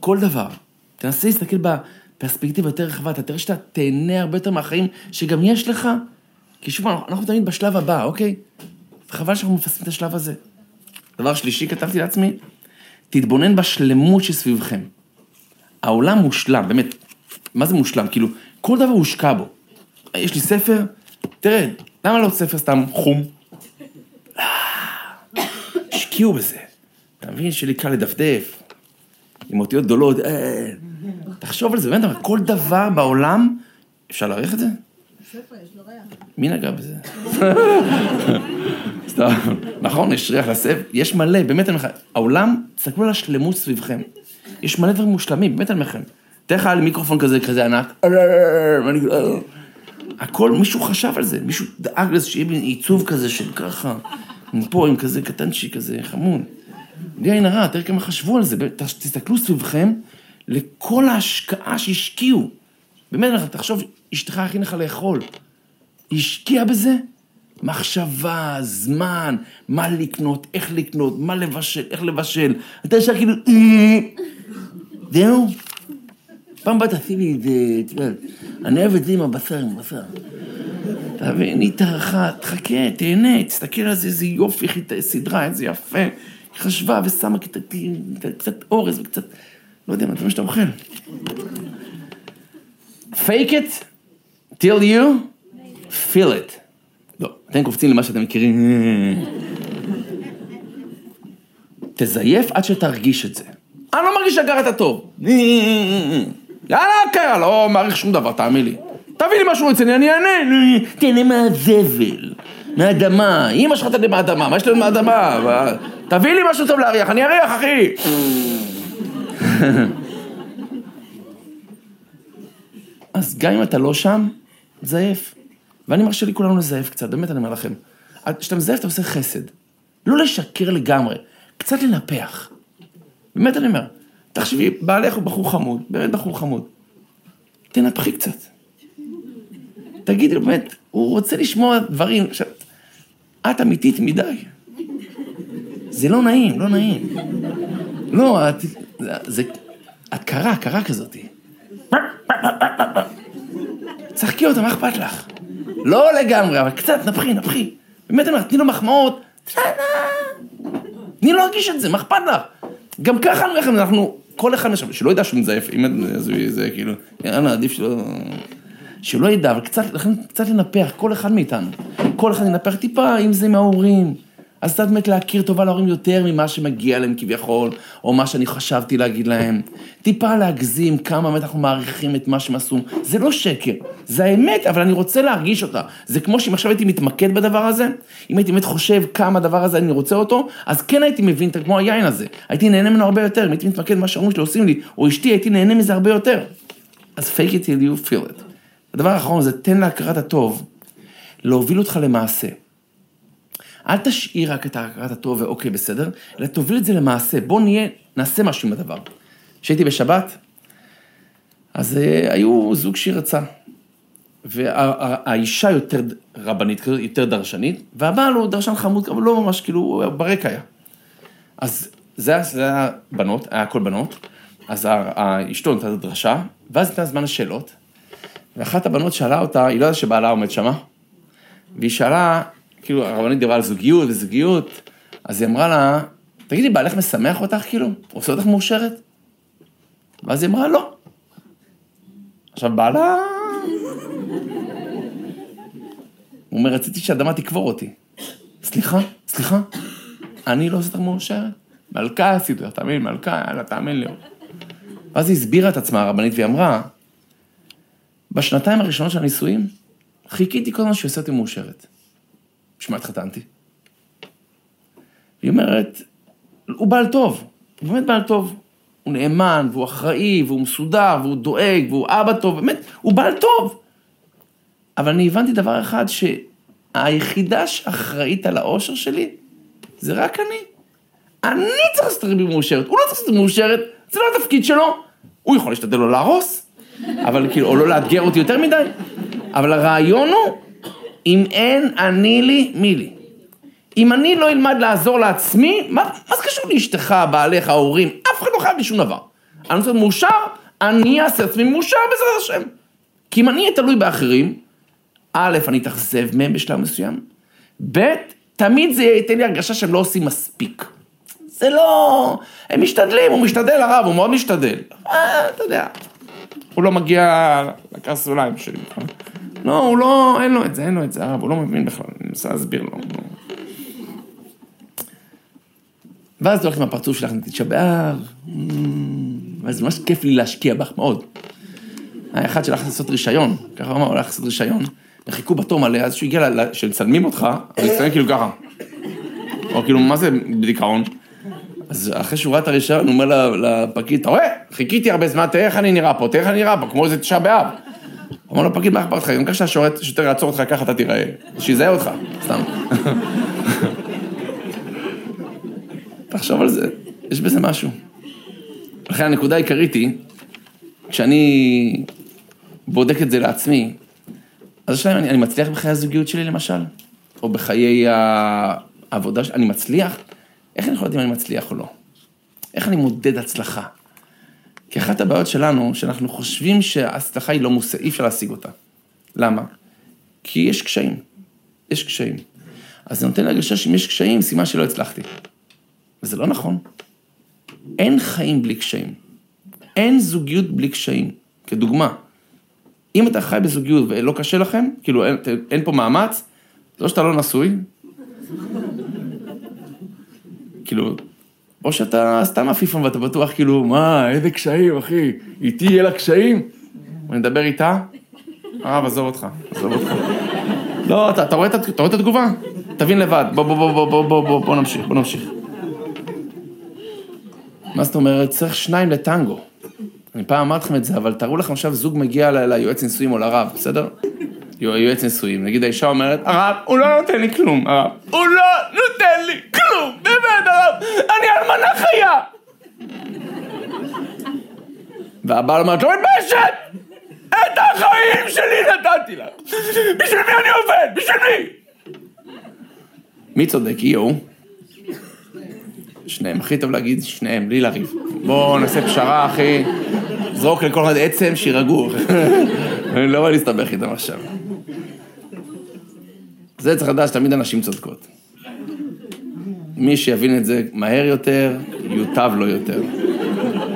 S1: כל דבר. תנסה להסתכל בפרספקטיבה יותר רחבה, אתה תראה שאתה תהנה הרבה יותר מהחיים שגם יש לך, כי שוב, אנחנו, אנחנו תמיד בשלב הבא, אוקיי? וחבל שאנחנו מפספסים את השלב הזה. דבר שלישי, כתבתי לעצמי, תתבונן בשלמות שסביבכם. העולם מושלם, באמת, מה זה מושלם? כאילו, כל דבר הושקע בו. יש לי ספר, תראה, למה לא ספר סתם חום? אה, השקיעו בזה. אתה מבין שלי קל לדפדף, עם אותיות גדולות, אה, תחשוב על זה, באמת, כל דבר בעולם, אפשר להעריך את זה?
S3: ספר, יש לו ריח.
S1: מי נגע בזה? סתם, נכון, יש ריח לסב, יש מלא, באמת אני אומר לך, העולם, תסתכלו על השלמות סביבכם. יש מלא דברים מושלמים, באמת אני אומר לכם. תאר לך על מיקרופון כזה, כזה ענק, הכל, מישהו חשב על זה, מישהו דאג לזה שיהיה מין עיצוב כזה של ככה, פה עם כזה קטנצ'י כזה, חמוד. בלי עין הרע, תראה כמה חשבו על זה, תסתכלו סביבכם לכל ההשקעה שהשקיעו. באמת, תחשוב, אשתך הכין לך לאכול. היא השקיעה בזה מחשבה, זמן, מה לקנות, איך לקנות, מה לבשל, איך לבשל. אתה ישר כאילו, "אה, זהו. פעם באת, תעשי לי את זה, את יודעת, אני אוהב את זה עם הבשר, עם מבין, היא טרחה, תחכה, תהנה, תסתכל על זה, איזה יופי, סידרה, איזה יפה. היא חשבה ושמה קצת אורז וקצת, לא יודע, מה זה מה שאתה אוכל. fake it till you feel it. לא, אתם קופצים למה שאתם מכירים. תזייף עד שתרגיש את זה. אני לא מרגיש שגרת טוב. יאללה, קרה, לא מעריך שום דבר, תאמין לי. תביא לי משהו רציני, אני אענה. תהנה מהזבל, מהאדמה. אמא שלך תהנה מהאדמה, מה יש לנו מהאדמה? תביא לי משהו טוב להריח, אני אריח, אחי. אז גם אם אתה לא שם, זייף. ואני מרשה לכולנו לזייף קצת, באמת אני אומר לכם. כשאתה מזייף אתה עושה חסד. לא לשקר לגמרי, קצת לנפח. באמת אני אומר. תחשבי, בעלך הוא בחור חמוד, באמת בחור חמוד. תנפחי קצת. תגידי לו, באמת, הוא רוצה לשמוע דברים. עכשיו, את אמיתית מדי. זה לא נעים, לא נעים. לא, את... זה... את קרה, קרה כזאתי. צחקי אותה, מה אכפת לך? לא לגמרי, אבל קצת, נפחי, נפחי. באמת, אני אומר, תני לו מחמאות. תני לו להרגיש את זה, מה אכפת לך? גם ככה אני אומר אנחנו, כל אחד משם, שלא ידע שהוא מזייף, אם זה כאילו, יאללה, עדיף שלא... שלא ידע, אבל קצת, לכן קצת לנפח, כל אחד מאיתנו. כל אחד ינפח טיפה, אם זה מההורים. אז קצת באמת להכיר טובה להורים יותר ממה שמגיע להם כביכול, או מה שאני חשבתי להגיד להם. טיפה להגזים כמה באמת אנחנו מעריכים את מה שהם עשו. זה לא שקר, זה האמת, אבל אני רוצה להרגיש אותה. זה כמו שאם עכשיו הייתי מתמקד בדבר הזה, אם הייתי באמת חושב כמה הדבר הזה אני רוצה אותו, אז כן הייתי מבין, כמו היין הזה. הייתי נהנה ממנו הרבה יותר, אם הייתי מתמקד במה שההורים שלי עושים לי, או אשתי, הייתי נהנה מזה הרבה יותר. אז fake it till you feel it. הדבר האחרון זה תן להכרת הטוב, להוביל אותך למעשה. אל תשאיר רק את ההכרת הטוב ואוקיי, בסדר, אלא תוביל את זה למעשה. בוא נהיה, נעשה משהו עם הדבר. כשהייתי בשבת, אז uh, היו זוג שרצה. והאישה יותר רבנית, יותר דרשנית, והבעל הוא דרשן חמוד, אבל לא ממש, כאילו, הוא ברקע היה. אז זה היה, זה היה בנות, היה הכל בנות, אז אשתו נתנה את הדרשה, ואז ניתנה זמן לשאלות, ואחת הבנות שאלה אותה, היא לא יודעת שבעלה עומד שמה, והיא שאלה, כאילו, הרבנית דיברה על זוגיות וזוגיות, אז היא אמרה לה, תגידי, בעלך משמח אותך, כאילו? הוא עושה אותך מאושרת? ואז היא אמרה, לא. עכשיו, בעלה... הוא אומר, רציתי שהאדמה תקבור אותי. סליחה, סליחה, אני לא עושה אותך מאושרת? מלכה עשיתי לך, תאמין מלכה, יאללה, תאמין לי. ואז היא הסבירה את עצמה, הרבנית, והיא אמרה, בשנתיים הראשונות של הנישואים, חיכיתי כל הזמן שהוא עושה אותי מאושרת. בשביל מה התחתנתי? היא אומרת, הוא בעל טוב, הוא באמת בעל טוב. הוא נאמן, והוא אחראי, והוא מסודר, והוא דואג, והוא אבא טוב, באמת, הוא בעל טוב. אבל אני הבנתי דבר אחד, שהיחידה שאחראית על האושר שלי, זה רק אני. אני צריך לעשות אותי מאושרת, הוא לא צריך לעשות מאושרת, זה לא התפקיד שלו. הוא יכול להשתדל לא להרוס, אבל כאילו, או לא לאתגר אותי יותר מדי. אבל הרעיון הוא, אם אין אני לי, מי לי? אם אני לא אלמד לעזור לעצמי, מה, מה זה קשור לאשתך, בעליך, ההורים? אף אחד לא חייב לי שום דבר. אני רוצה להיות מאושר, אני אעשה עצמי מאושר בעזרת השם. כי אם אני אהיה תלוי באחרים, א', אני אתאכזב מהם בשלב מסוים, ב', תמיד זה ייתן לי הרגשה שהם לא עושים מספיק. זה לא... הם משתדלים, הוא משתדל הרב, הוא מאוד משתדל. אה, אתה יודע. הוא לא מגיע לקרסוליים שלי. לא, הוא לא, אין לו את זה, אין לו את זה, הרב, הוא לא מבין בכלל, אני מנסה להסביר לו. ואז הולך עם הפרצוף שלך, תשעה באב, וזה ממש כיף לי להשקיע בך, מאוד. היה אחד שהלך לעשות רישיון, ככה הוא אמר, הלך לעשות רישיון, וחיכו בתור מלא, אז כשהוא הגיע, ל- ל- שמצלמים אותך, אז הצטלם כאילו ככה. או כאילו, מה זה בדיכאון? אז אחרי שהוא ראה את הרישיון, הוא אומר לפקיד, אתה רואה? חיכיתי הרבה זמן, תראה איך אני נראה פה, תראה איך אני נראה פה, כמו איזה תשעה באב. אמר לו, פקיד, מה אכפת לך? גם ככה שהשוטר יעצור אותך, ככה אתה תיראה. שיזהה אותך, סתם. תחשוב על זה, יש בזה משהו. לכן הנקודה העיקרית היא, כשאני בודק את זה לעצמי, אז השאלה אם אני, אני מצליח בחיי הזוגיות שלי למשל, או בחיי העבודה שלי, אני מצליח? איך אני יכול לדעת אם אני מצליח או לא? איך אני מודד הצלחה? כי אחת הבעיות שלנו, שאנחנו חושבים שההצלחה היא לא מושג, אי אפשר להשיג אותה. למה? כי יש קשיים. יש קשיים. אז זה נותן הרגשה שאם יש קשיים, סימן שלא הצלחתי. וזה לא נכון. אין חיים בלי קשיים. אין זוגיות בלי קשיים. כדוגמה, אם אתה חי בזוגיות ולא קשה לכם, כאילו אין, אין פה מאמץ, זה או שאתה לא נשוי, כאילו, או שאתה סתם עפיפון ואתה בטוח כאילו, מה, איזה קשיים, אחי, איתי יהיה לה קשיים? אני מדבר איתה, הרב, עזוב אותך, עזוב אותך. לא, אתה, אתה, רואה את, אתה רואה את התגובה? תבין לבד, בוא, בוא, בוא, בוא, בוא, בוא, בוא, בוא נמשיך, בוא נמשיך. מה זאת אומרת? צריך שניים לטנגו. אני פעם אמרתי לכם את זה, אבל תארו לכם עכשיו זוג מגיע ליועץ נישואים או לרב, בסדר? יוע- יועץ נישואים, נגיד האישה אומרת, הרב, הוא לא נותן לי כלום, הרב, הוא לא נותן לי אני אלמנה חיה. והבעל אומר, את לא מתביישת? את החיים שלי נתתי לך. בשביל מי אני עובד? בשביל מי? מי צודק, היא או? שניהם, הכי טוב להגיד שניהם, בלי לריב. בואו נעשה פשרה, אחי. זרוק לכל אחד עצם, שירגעו. אני לא בא להסתבך איתם עכשיו. זה צריך לדעת שתמיד הנשים צודקות. מי שיבין את זה מהר יותר, יוטב לו יותר.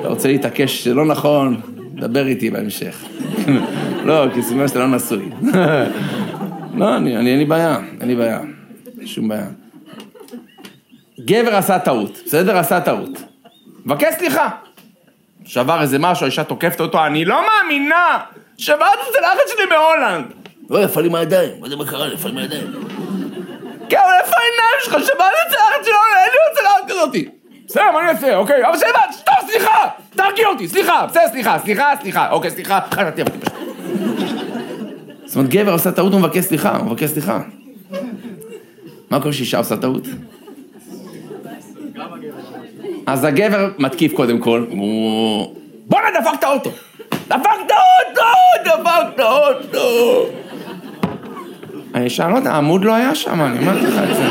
S1: אתה רוצה להתעקש שלא נכון, דבר איתי בהמשך. לא, כי סימן שאתה לא נשוי. לא, אני, אני, אין לי בעיה, אין לי בעיה. שום בעיה. גבר עשה טעות, בסדר? עשה טעות. מבקש סליחה. שבר איזה משהו, האישה תוקפת אותו, אני לא מאמינה! שברת את הלחץ שלי בהולנד! לא, יפה לי מהידיים, מה זה מה קרה? יפה לי מהידיים. כן, איפה העיניים שלך? את הלחץ שלי בהולנד, אין לי רוצה לחץ כזאתי. בסדר, מה אני אעשה? אוקיי, אבל שבאת, טוב, סליחה! תרגיע אותי, סליחה, בסדר, סליחה, סליחה, סליחה, אוקיי, סליחה, כך תהיה פשוט. זאת אומרת, גבר עושה טעות, הוא מבקש סליחה, הוא מבקש סליחה. מה קורה שאישה עושה טעות? אז הגבר מתקיף קודם כל, הוא... בואנה, דפקת אוטו! דפקת אוטו! דפקת אוטו! האישה, לא יודע, העמוד לא היה שם, אני אמרתי לך את זה.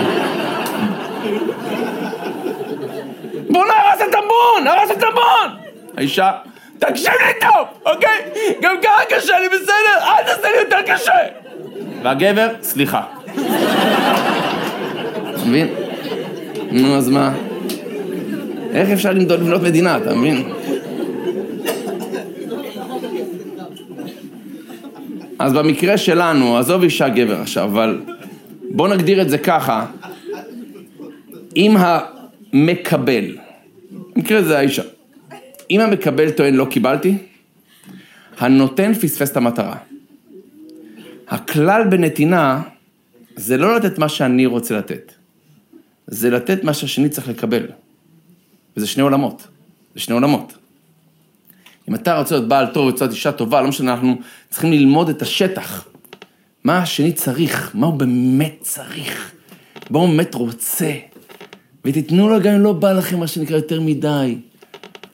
S1: בואנה, הרס את המון! הרס את המון! האישה, תקשיב לי טוב, אוקיי? גם ככה קשה לי, בסדר? אל תעשה לי יותר קשה! והגבר, סליחה. אתה מבין? נו, אז מה? איך אפשר למדוד לבנות מדינה, אתה מבין? אז במקרה שלנו, עזוב אישה גבר עכשיו, אבל בוא נגדיר את זה ככה, אם המקבל, במקרה זה האישה, אם המקבל טוען לא קיבלתי, הנותן פספס את המטרה. הכלל בנתינה זה לא לתת מה שאני רוצה לתת, זה לתת מה שהשני צריך לקבל. וזה שני עולמות, זה שני עולמות. אם אתה רוצה להיות בעל טוב, רוצה להיות אישה טובה, לא משנה, אנחנו צריכים ללמוד את השטח. מה השני צריך, מה הוא באמת צריך, מה הוא באמת רוצה. ותיתנו לו גם אם לא בא לכם, מה שנקרא, יותר מדי.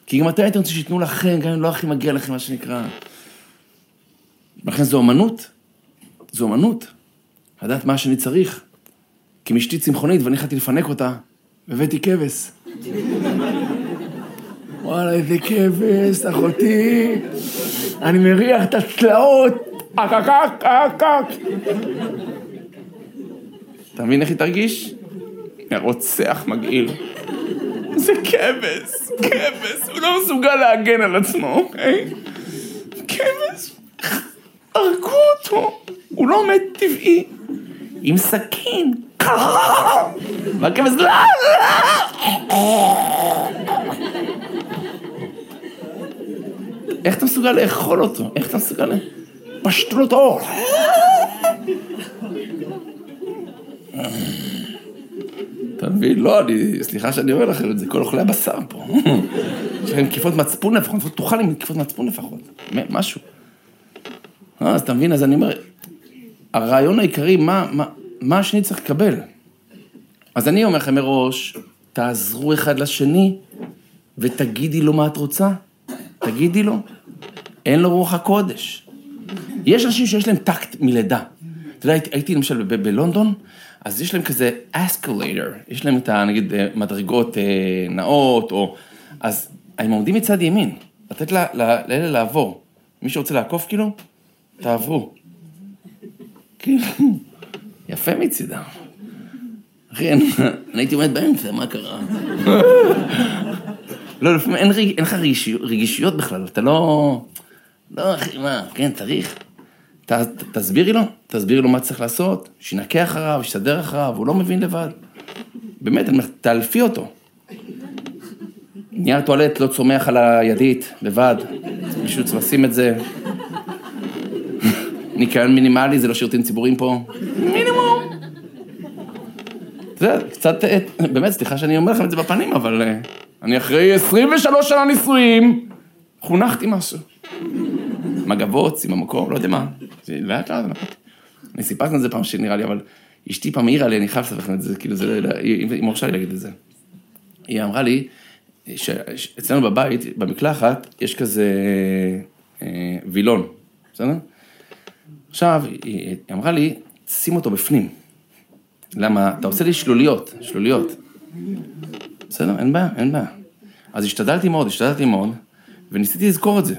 S1: כי גם אתם הייתם רוצים שייתנו לכם, גם אם לא הכי מגיע לכם, מה שנקרא. ולכן זו אמנות. זו אמנות. לדעת מה השני צריך. כי אם אשתי צמחונית ואני החלטתי לפנק אותה, והבאתי כבש. וואלה, איזה כבש, אחותי. אני מריח את הצלעות. אקקק, אקקק. אתה מבין איך היא תרגיש? הרוצח מגעיל. זה כבש, כבש, הוא לא מסוגל להגן על עצמו, אוקיי? כבש, הרגו אותו, הוא לא מת טבעי. עם סכין. והכבש, לא, לא. איך אתה מסוגל לאכול אותו? איך אתה מסוגל... ל- פשטו לו את האור. אתה מבין? לא, אני, סליחה שאני אומר לכם את זה, כל אוכלי הבשר פה. יש לכם תקיפות מצפון לפחות, תאכל עם תקיפות מצפון לפחות, משהו. אה, אז אתה מבין, אז אני אומר, הרעיון העיקרי, מה, מה, מה השני צריך לקבל? אז אני אומר לכם מראש, תעזרו אחד לשני ותגידי לו מה את רוצה. תגידי לו. אין לו רוח הקודש. יש אנשים שיש להם טקט מלידה. אתה יודע, הייתי, למשל בלונדון, אז יש להם כזה אסקלטור, יש להם את ה... נגיד אה, מדרגות אה, נאות, או... אז הם עומדים מצד ימין, לתת לה- לה- לאלה לעבור. מי שרוצה לעקוף כאילו, תעברו. כאילו, יפה מצידם. אחי, אני הייתי עומד באמצע, מה קרה? לא, לפעמים אין, לך רגישויות בכלל, אתה לא... לא, אחי, מה, כן, צריך. ת, תסבירי לו, תסבירי לו מה צריך לעשות, שינקה אחריו, שיסדר אחריו, הוא לא מבין לבד. באמת, אני אומר, תאלפי אותו. נייר טואלט לא צומח על הידית, לבד. מישהו צריך לשים את זה. ניקיון מינימלי, זה לא שירותים ציבוריים פה. מינימום. יודע, קצת, אה, באמת, סליחה שאני אומר לכם את זה בפנים, אבל אה, אני אחרי 23 שנה נישואים, חונכתי משהו. מגבות, עם המקור, לא יודע מה. לאט לאט. אני סיפרתי את זה פעם שנראה לי, אבל אשתי פעם העירה לי, אני חייב לספר את זה, כאילו זה, היא היא מרשה לי להגיד את זה. היא אמרה לי, שאצלנו בבית, במקלחת, יש כזה אה, וילון, בסדר? עכשיו, היא אמרה לי, שים אותו בפנים. למה? אתה עושה לי שלוליות, שלוליות. בסדר, אין בעיה, אין בעיה. אז השתדלתי מאוד, השתדלתי מאוד, וניסיתי לזכור את זה.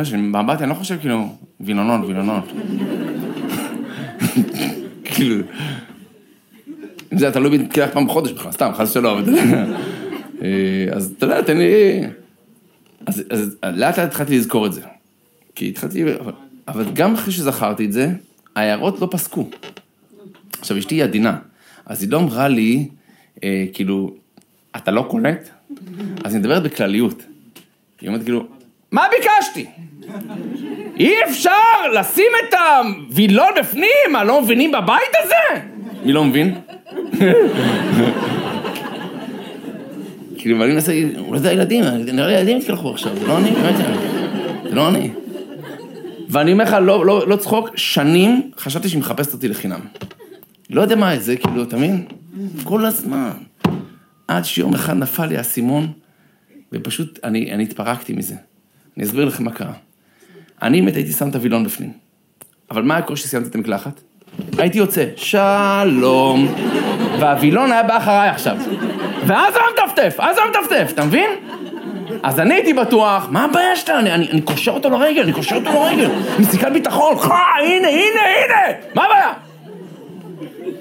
S1: אתה יודע, שבמבט אני לא חושב כאילו, וילונות, וילונות. כאילו, אם זה היה תלוי בי, פעם בחודש בכלל, סתם, חס ושלום. אה, אז אתה יודע, תן לי... אז לאט לאט התחלתי לזכור את זה. כי התחלתי... אבל גם אחרי שזכרתי את זה, ההערות לא פסקו. עכשיו, אשתי היא עדינה, אז היא לא אמרה לי, אה, כאילו, אתה לא קולט? אז היא מדברת בכלליות. היא אומרת כאילו, מה ביקשתי? אי אפשר לשים את הווילון בפנים, מה, לא מבינים בבית הזה? מי לא מבין? כאילו, ואני מנסה, אולי זה הילדים, נראה לי הילדים יתקלחו עכשיו, זה לא אני, באמת, זה לא אני. ואני אומר לך, לא, לא, לא צחוק, שנים חשבתי שהיא מחפשת אותי לחינם. לא יודע מה זה, כאילו, אתה מבין? כל הזמן. עד שיום אחד נפל לי האסימון, ופשוט אני, אני התפרקתי מזה. אני אסביר לכם מה קרה. אני באמת הייתי שם את הווילון בפנים. אבל מה הקושי שסיימתי את המקלחת? הייתי יוצא, שלום, והווילון היה בא אחריי עכשיו. ואז הוא מטפטף, אז הוא מטפטף, אתה מבין? אז אני הייתי בטוח, מה הבעיה שלה? אני, אני, אני קושר אותו לרגל, אני קושר אותו לרגל. מסיכת ביטחון, חא, הנה, הנה, הנה, מה הבעיה?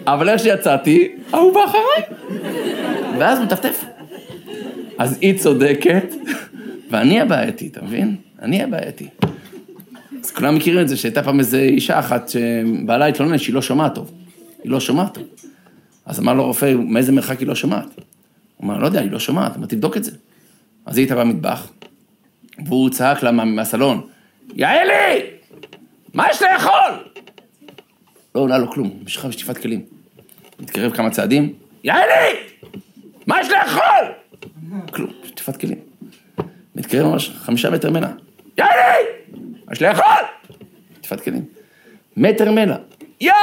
S1: אבל איך שיצאתי, ההוא בא אחריי. ואז הוא מטפטף. אז היא צודקת, ואני הבעייתי, אתה מבין? אני הבעייתי. כולם מכירים את זה שהייתה פעם איזו אישה אחת שבעלה התלונן שהיא לא שומעת טוב. היא לא שומעת טוב. אז אמר לו רופא, מאיזה מרחק היא לא שומעת? הוא אמר, לא יודע, היא לא שומעת, אמר, תבדוק את זה. אז היא הייתה במטבח, והוא צעק לה מה- מהסלון, יעלי! מה יש לאכול? לא עונה לו כלום, משכה בשטיפת כלים. מתקרב כמה צעדים, יעלי! מה יש לאכול? כלום, שטיפת כלים. מתקרב ממש חמישה מטר ממנה, יעלי! יש לאכול? שטיפת כלים. מטר יאי!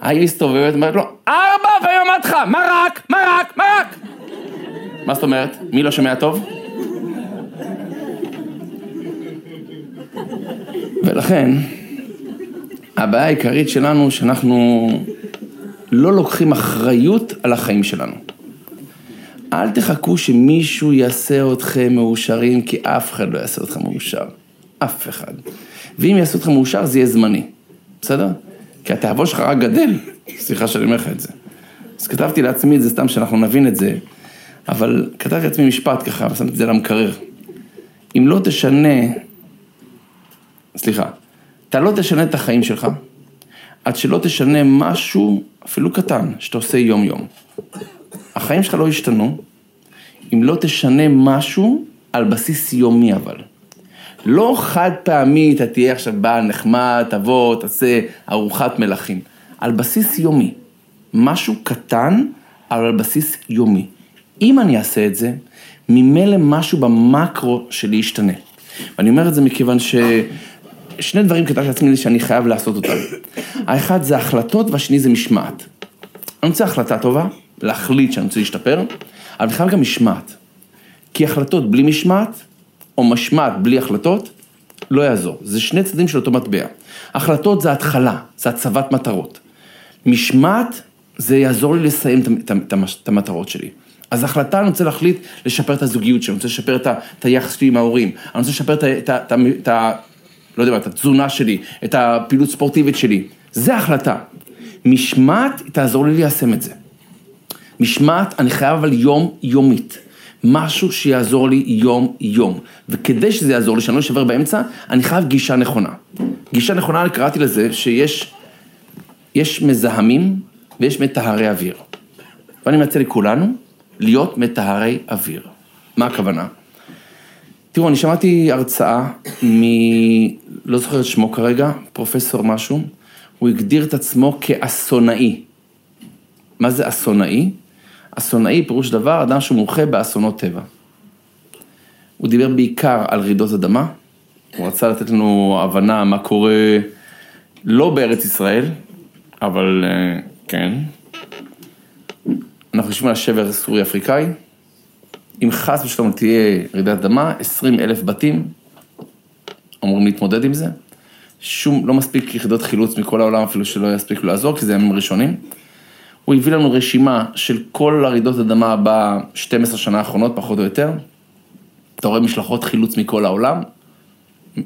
S1: היא מסתובבת, אומרת לו, ארבע והיום אמרתי לך, מרק, מרק, מרק! מה זאת אומרת? מי לא שומע טוב? ולכן, הבעיה העיקרית שלנו, שאנחנו לא לוקחים אחריות על החיים שלנו. אל תחכו שמישהו יעשה אתכם מאושרים, כי אף אחד לא יעשה אותך מאושר. אף אחד. ואם יעשו אותך מאושר, זה יהיה זמני. בסדר? כי התיאבון שלך רק גדל. סליחה שאני אומר לך את זה. אז כתבתי לעצמי את זה סתם שאנחנו נבין את זה, אבל כתבתי לעצמי משפט ככה, ושמתי את זה למקרר. אם לא תשנה, סליחה, אתה לא תשנה את החיים שלך, עד שלא תשנה משהו, אפילו קטן, שאתה עושה יום-יום. החיים שלך לא ישתנו, אם לא תשנה משהו על בסיס יומי אבל. לא חד פעמי, אתה תהיה עכשיו בעל נחמד, תבוא, תעשה ארוחת מלכים. על בסיס יומי. משהו קטן, אבל על בסיס יומי. אם אני אעשה את זה, ממילא משהו במקרו שלי ישתנה. ואני אומר את זה מכיוון ש... שני דברים כתבתי לעצמי שאני חייב לעשות אותם. האחד זה החלטות והשני זה משמעת. אני רוצה החלטה טובה, להחליט שאני רוצה להשתפר, אבל בכלל גם משמעת. כי החלטות בלי משמעת, או משמעת בלי החלטות, לא יעזור. זה שני צדדים של אותו מטבע. החלטות זה התחלה, זה הצבת מטרות. משמעת זה יעזור לי לסיים את המטרות שלי. אז החלטה, אני רוצה להחליט לשפר את הזוגיות שלי, אני רוצה לשפר את היחס שלי עם ההורים, אני רוצה לשפר את ה... לא יודע מה, את התזונה שלי, את הפעילות ספורטיבית שלי. זה החלטה. משמעת תעזור לי ליישם את זה. משמעת, אני חייב אבל יום-יומית. משהו שיעזור לי יום-יום. וכדי שזה יעזור לי, שאני לא אשבר באמצע, אני חייב גישה נכונה. גישה נכונה, קראתי לזה שיש יש מזהמים ויש מטהרי אוויר. ואני מציע לכולנו להיות מטהרי אוויר. מה הכוונה? תראו, אני שמעתי הרצאה מ... לא זוכר את שמו כרגע, פרופסור משהו, הוא הגדיר את עצמו כאסונאי. מה זה אסונאי? אסונאי פירוש דבר, אדם שמומחה באסונות טבע. הוא דיבר בעיקר על רעידות אדמה, הוא רצה לתת לנו הבנה מה קורה לא בארץ ישראל, אבל אה, כן. אנחנו יושבים על השבר סורי-אפריקאי, אם חס ושלום תהיה רעידת אדמה, 20 אלף בתים אמורים להתמודד עם זה. שום, לא מספיק יחידות חילוץ מכל העולם אפילו שלא יספיקו לעזור, כי זה ימים ראשונים. הוא הביא לנו רשימה של כל הרעידות אדמה ב-12 שנה האחרונות, פחות או יותר. אתה רואה משלחות חילוץ מכל העולם,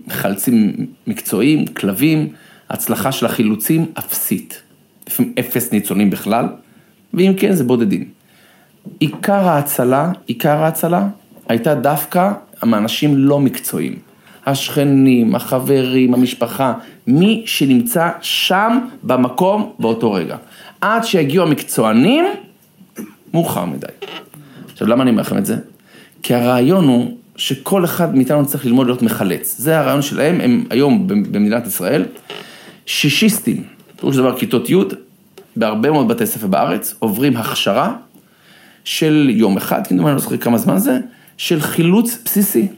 S1: חלצים מקצועיים, כלבים, הצלחה של החילוצים אפסית. לפעמים אפס ניצולים בכלל, ואם כן זה בודדים. עיקר ההצלה, עיקר ההצלה, הייתה דווקא מאנשים לא מקצועיים. השכנים, החברים, המשפחה, מי שנמצא שם במקום באותו רגע. עד שיגיעו המקצוענים, מאוחר מדי. עכשיו, למה אני אומר לכם את זה? כי הרעיון הוא שכל אחד מאיתנו צריך ללמוד להיות מחלץ. זה הרעיון שלהם, הם היום במדינת ישראל, שישיסטים, פירוש דבר כיתות י', בהרבה מאוד בתי ספר בארץ, עוברים הכשרה של יום אחד, כמדומני, אני לא זוכר כמה זמן זה, של חילוץ בסיסי.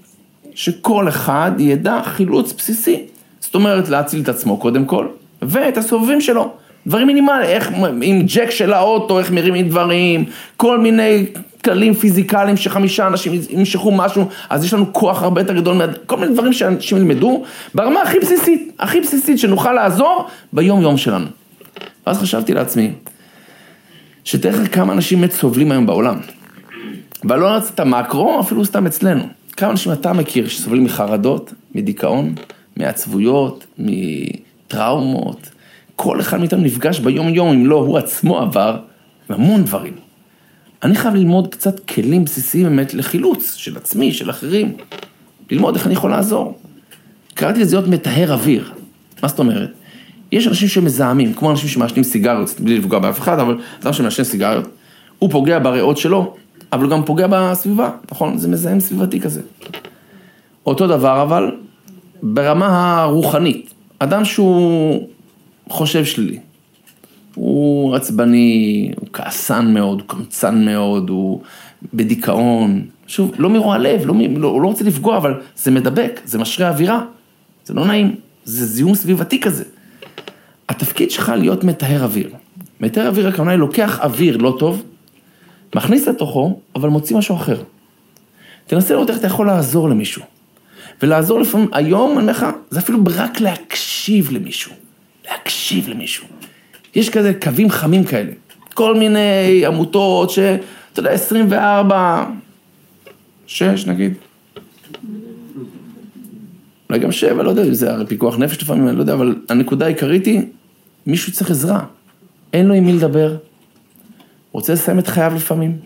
S1: שכל אחד ידע חילוץ בסיסי. זאת אומרת, להציל את עצמו קודם כל, ואת הסובבים שלו. דברים מינימליים, איך עם ג'ק של האוטו, איך מרימים דברים, כל מיני כללים פיזיקליים שחמישה אנשים ימשכו משהו, אז יש לנו כוח הרבה יותר גדול, כל מיני דברים שאנשים ילמדו, ברמה הכי בסיסית, הכי בסיסית, שנוכל לעזור ביום יום שלנו. ואז חשבתי לעצמי, שתראה לך כמה אנשים באמת סובלים היום בעולם. ולא רצית מקרו, אפילו סתם אצלנו. כמה אנשים אתה מכיר שסובלים מחרדות, מדיכאון, מעצבויות, מטראומות. כל אחד מאיתנו נפגש ביום יום, אם לא הוא עצמו עבר, המון דברים. אני חייב ללמוד קצת כלים בסיסיים באמת לחילוץ של עצמי, של אחרים. ללמוד איך אני יכול לעזור. קראתי לזה להיות מטהר אוויר. מה זאת אומרת? יש אנשים שמזהמים, כמו אנשים שמעשנים סיגריות, בלי לפגוע באף אחד, אבל אדם שמעשן סיגריות, הוא פוגע בריאות שלו, אבל הוא גם פוגע בסביבה, נכון? זה מזהם סביבתי כזה. אותו דבר אבל, ברמה הרוחנית, אדם שהוא חושב שלילי, הוא עצבני, הוא כעסן מאוד, הוא קמצן מאוד, הוא בדיכאון, שוב, לא מרוע לב, לא, לא, הוא לא רוצה לפגוע, אבל זה מדבק, זה משרה אווירה, זה לא נעים, זה זיהום סביבתי כזה. התפקיד שלך להיות מטהר אוויר. מטהר אוויר הכוונה היא לוקח אוויר לא טוב, מכניס לתוכו, אבל מוציא משהו אחר. תנסה לראות איך אתה יכול לעזור למישהו. ולעזור לפעמים, היום אני אומר לך, זה אפילו רק להקשיב למישהו. להקשיב למישהו. יש כזה קווים חמים כאלה. כל מיני עמותות ש... אתה יודע, 24, 6 נגיד. אולי גם 7, לא יודע אם זה הרי פיקוח נפש לפעמים, אני לא יודע, אבל הנקודה העיקרית היא, מישהו צריך עזרה. אין לו עם מי לדבר, רוצה לסיים את חייו לפעמים.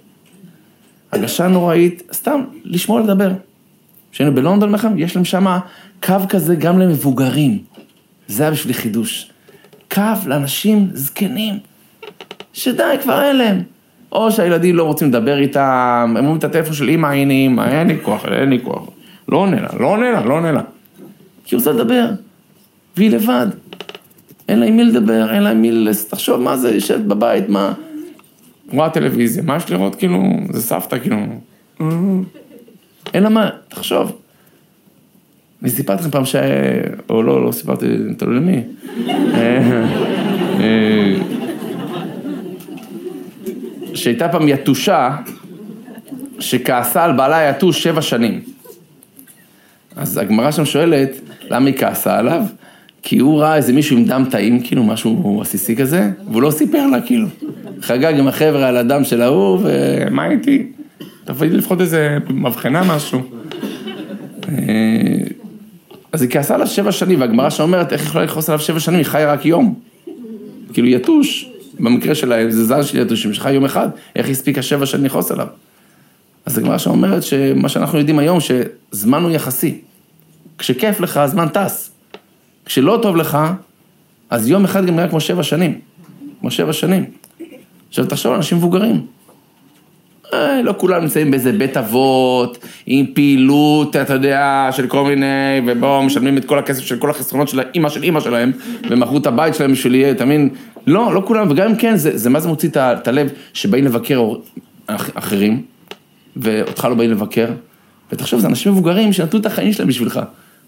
S1: הרגשה נוראית, סתם, לשמוע לדבר. כשהיינו בלונדון יש להם שם קו כזה גם למבוגרים. זה היה בשבילי חידוש. קו לאנשים זקנים, שדי, כבר אין להם. או שהילדים לא רוצים לדבר איתם, הם אומרים את הטלפון של אמא, הנה אמא, אין לי כוח, אין לי כוח. לא עונה לה, לא עונה לה, לא עונה לה. כי היא רוצה לדבר, והיא לבד. אין לה עם מי לדבר, אין לה עם מי... תחשוב מה זה, יושבת בבית, מה... רואה טלוויזיה, מה יש לראות, כאילו, זה סבתא, כאילו... אין לה מה, תחשוב. אני סיפרתי לכם פעם ש... או לא, לא סיפרתי, תלוי למי. אה, אה, שהייתה פעם יתושה שכעסה על בעלה היתוש שבע שנים. אז הגמרא שם שואלת, למה היא כעסה עליו? כי הוא ראה איזה מישהו עם דם טעים, כאילו משהו עסיסי כזה, והוא לא סיפר לה, כאילו. חגג עם החבר'ה על הדם של ההוא, ומה איתי? לי לפחות איזה מבחנה, משהו. אז היא כעסה עליו שבע שנים, והגמרא שאומרת, איך היא יכולה לכעוס עליו שבע שנים, היא חיה רק יום. כאילו יתוש, במקרה שלהם, זה זן של יתושים שחי יום אחד, איך הספיקה שבע שנים לכעוס עליו? אז הגמרא שאומרת שמה שאנחנו יודעים היום, שזמן הוא יחסי. כשכיף לך, הזמן טס. כשלא טוב לך, אז יום אחד גם נראה כמו שבע שנים. כמו שבע שנים. עכשיו תחשוב על אנשים מבוגרים. אה, לא כולם נמצאים באיזה בית אבות, עם פעילות, אתה יודע, של כל מיני, ובואו משלמים את כל הכסף של כל החסרונות של האימא של אימא שלהם, ומכרו את הבית שלהם בשביל יהיה, אתה מבין? לא, לא כולם, וגם אם כן, זה, זה מה זה מוציא את הלב, שבאים לבקר אור- אח- אחרים, ואותך לא באים לבקר, ותחשוב, זה אנשים מבוגרים שנתנו את החיים שלהם בשבילך.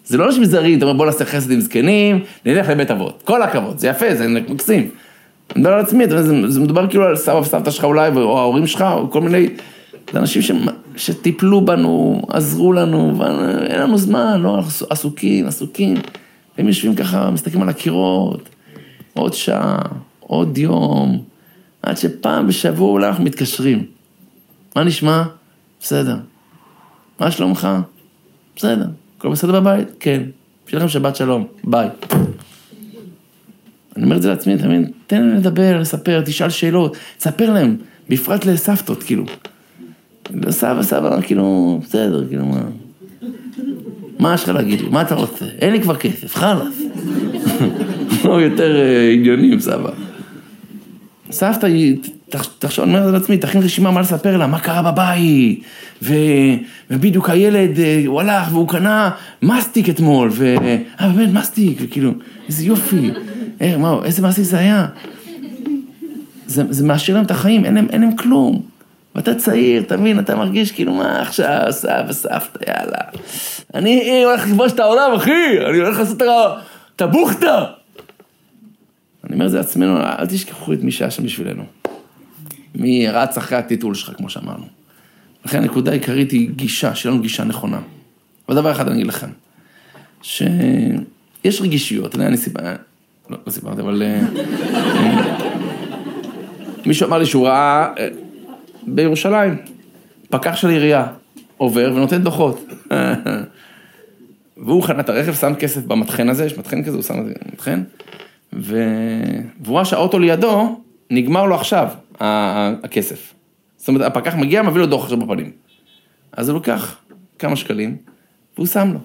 S1: זה לא אנשים זרים, אתה אומר בוא נעשה חסד עם זקנים, נלך לבית אבות. כל הכבוד, זה יפה, זה מקסים. אני מדבר על עצמי, אתה יודע, זה, מדבר כאילו על סבא וסבתא שלך אולי, או ההורים שלך, או כל מיני, זה אנשים ש, שטיפלו בנו, עזרו לנו, ואין לנו זמן, לא, אנחנו עסוקים, עסוקים. הם יושבים ככה, מסתכלים על הקירות, עוד שעה, עוד יום, עד שפעם בשבוע אולי אנחנו מתקשרים. מה נשמע? בסדר. מה שלומך? בסדר. הכל בסדר בבית? כן. שיהיה לכם שבת שלום, ביי. אני אומר את זה לעצמי, אתה מבין? תן להם לדבר, לספר, תשאל שאלות, תספר להם, בפרט לסבתות, כאילו. סבא, סבא, כאילו, בסדר, כאילו, מה... מה יש לך להגיד לי? מה אתה רוצה? אין לי כבר כסף, חלאס. הוא יותר אה, עניוני עם סבא. סבתא תחשוב, אני אומר את זה לעצמי, תכין רשימה מה לספר לה, מה קרה בבית. ובדיוק הילד, אה, הוא הלך והוא קנה מסטיק אתמול, ו... אה, באמת, מסטיק, וכאילו, איזה יופי, אה, מה, איזה מסטיק זה היה. זה, זה מעשיר להם את החיים, אין להם, אין להם כלום. ואתה צעיר, אתה מבין, אתה מרגיש כאילו, מה עכשיו, סבא, סבתא, יאללה. אני הולך לכבוש את העולם, אחי, אני הולך לעשות את ה- את הבוכטה. אני אומר את זה לעצמנו, אל תשכחו את מי שהיה שם בשבילנו. מי רץ אחרי הטיטול שלך, כמו שאמרנו. לכן הנקודה העיקרית היא גישה, שיהיה לנו גישה נכונה. אבל דבר אחד אני אגיד לכם, שיש רגישויות, אני סיפר... לא, לא סיפרתי, אבל... אה, אה, מישהו אמר לי שהוא ראה אה, בירושלים, פקח של עירייה, עובר ונותן דוחות. והוא חנה את הרכב, שם כסף במטחן הזה, יש מטחן כזה, הוא שם את זה במטחן, ו... והוא ראה שהאוטו לידו, נגמר לו עכשיו הכסף. זאת אומרת, הפקח מגיע, מביא לו דוח עכשיו בפנים. אז הוא לוקח כמה שקלים, והוא שם לו.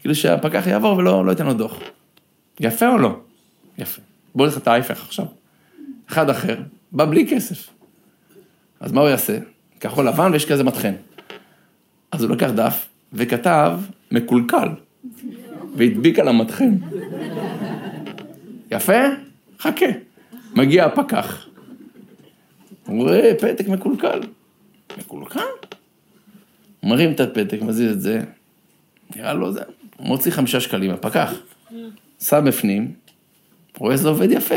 S1: כאילו שהפקח יעבור ולא לא ייתן לו דוח. יפה או לא? יפה. בוא נלך את ההפך עכשיו. אחד אחר, בא בלי כסף. אז מה הוא יעשה? כחול לבן ויש כזה מטחן. אז הוא לקח דף וכתב מקולקל, והדביק על המטחן. יפה? חכה. מגיע הפקח. הוא רואה פתק מקולקל. מקולקל? מרים את הפתק, מזיז את זה, נראה לו זה, מוציא חמישה שקלים, הפקח. שם בפנים, רואה שזה עובד יפה.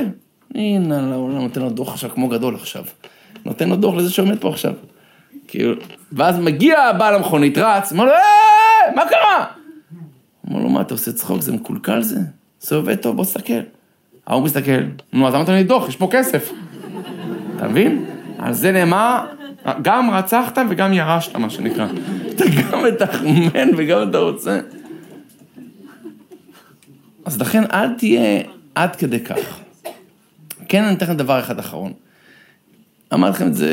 S1: הנה, לעולם נותן לו דוח עכשיו כמו גדול עכשיו. נותן לו דוח לזה שעומד פה עכשיו. כאילו, ואז מגיע הבעל המכונית, רץ, אומר לו, אה, מה קרה? אומר לו, מה, אתה עושה צחוק, זה מקולקל זה? זה עובד טוב, בוא תסתכל. ההוא מסתכל, נו, אז למה אתה נותן לי דוח? יש פה כסף. אתה מבין? על זה נאמר, גם רצחת וגם ירשת, מה שנקרא. אתה גם מתחמן וגם אתה רוצה. אז לכן אל תהיה עד כדי כך. כן, אני אתן לכם דבר אחד אחרון. אמרתי לכם את זה...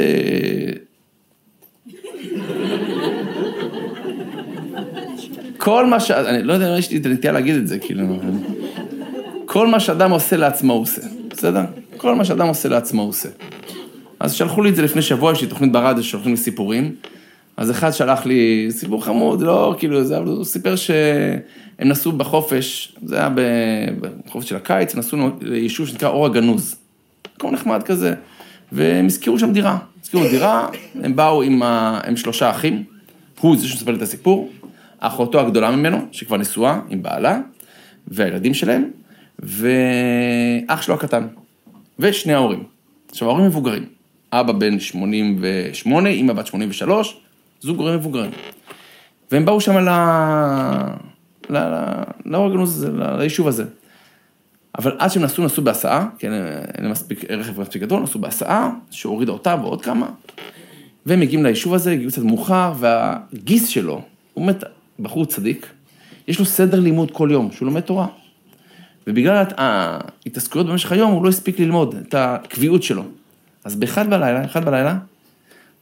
S1: כל מה ש... אני לא יודע, יש לי את הנטייה להגיד את זה, כאילו... כל מה שאדם עושה לעצמו הוא עושה, בסדר? כל מה שאדם עושה לעצמו הוא עושה. אז שלחו לי את זה לפני שבוע, יש לי תוכנית ברדיו ששולחים לי סיפורים. אז אחד שלח לי סיפור חמוד, לא כאילו, זה, אבל הוא סיפר שהם נסעו בחופש, זה היה בחופש של הקיץ, הם נסעו ליישוב שנקרא אור הגנוז. מקום נחמד כזה, והם הזכירו שם דירה. הזכירו דירה, הם באו עם, ה... עם שלושה אחים, הוא זה שמספר לי את הסיפור, אחותו הגדולה ממנו, שכבר נשואה עם בעלה, והילדים שלהם, ואח שלו הקטן, ושני ההורים. עכשיו, ההורים מבוגרים. אבא בן 88, אמא בת 83, זוג הורים מבוגרים. והם באו שם ל... ל... ל... לאור הגנוז, ליישוב הזה. אבל עד שהם נסעו, נסעו בהסעה, כן, אין להם מספיק, רכב מספיק גדול, נסעו בהסעה, שהורידה אותה ועוד כמה, והם מגיעים ליישוב הזה, הגיעו קצת מאוחר, והגיס שלו, הוא באמת בחור צדיק, יש לו סדר לימוד כל יום, שהוא לומד תורה. ובגלל ההתעסקויות במשך היום, הוא לא הספיק ללמוד את הקביעות שלו. אז באחד בלילה, אחד בלילה,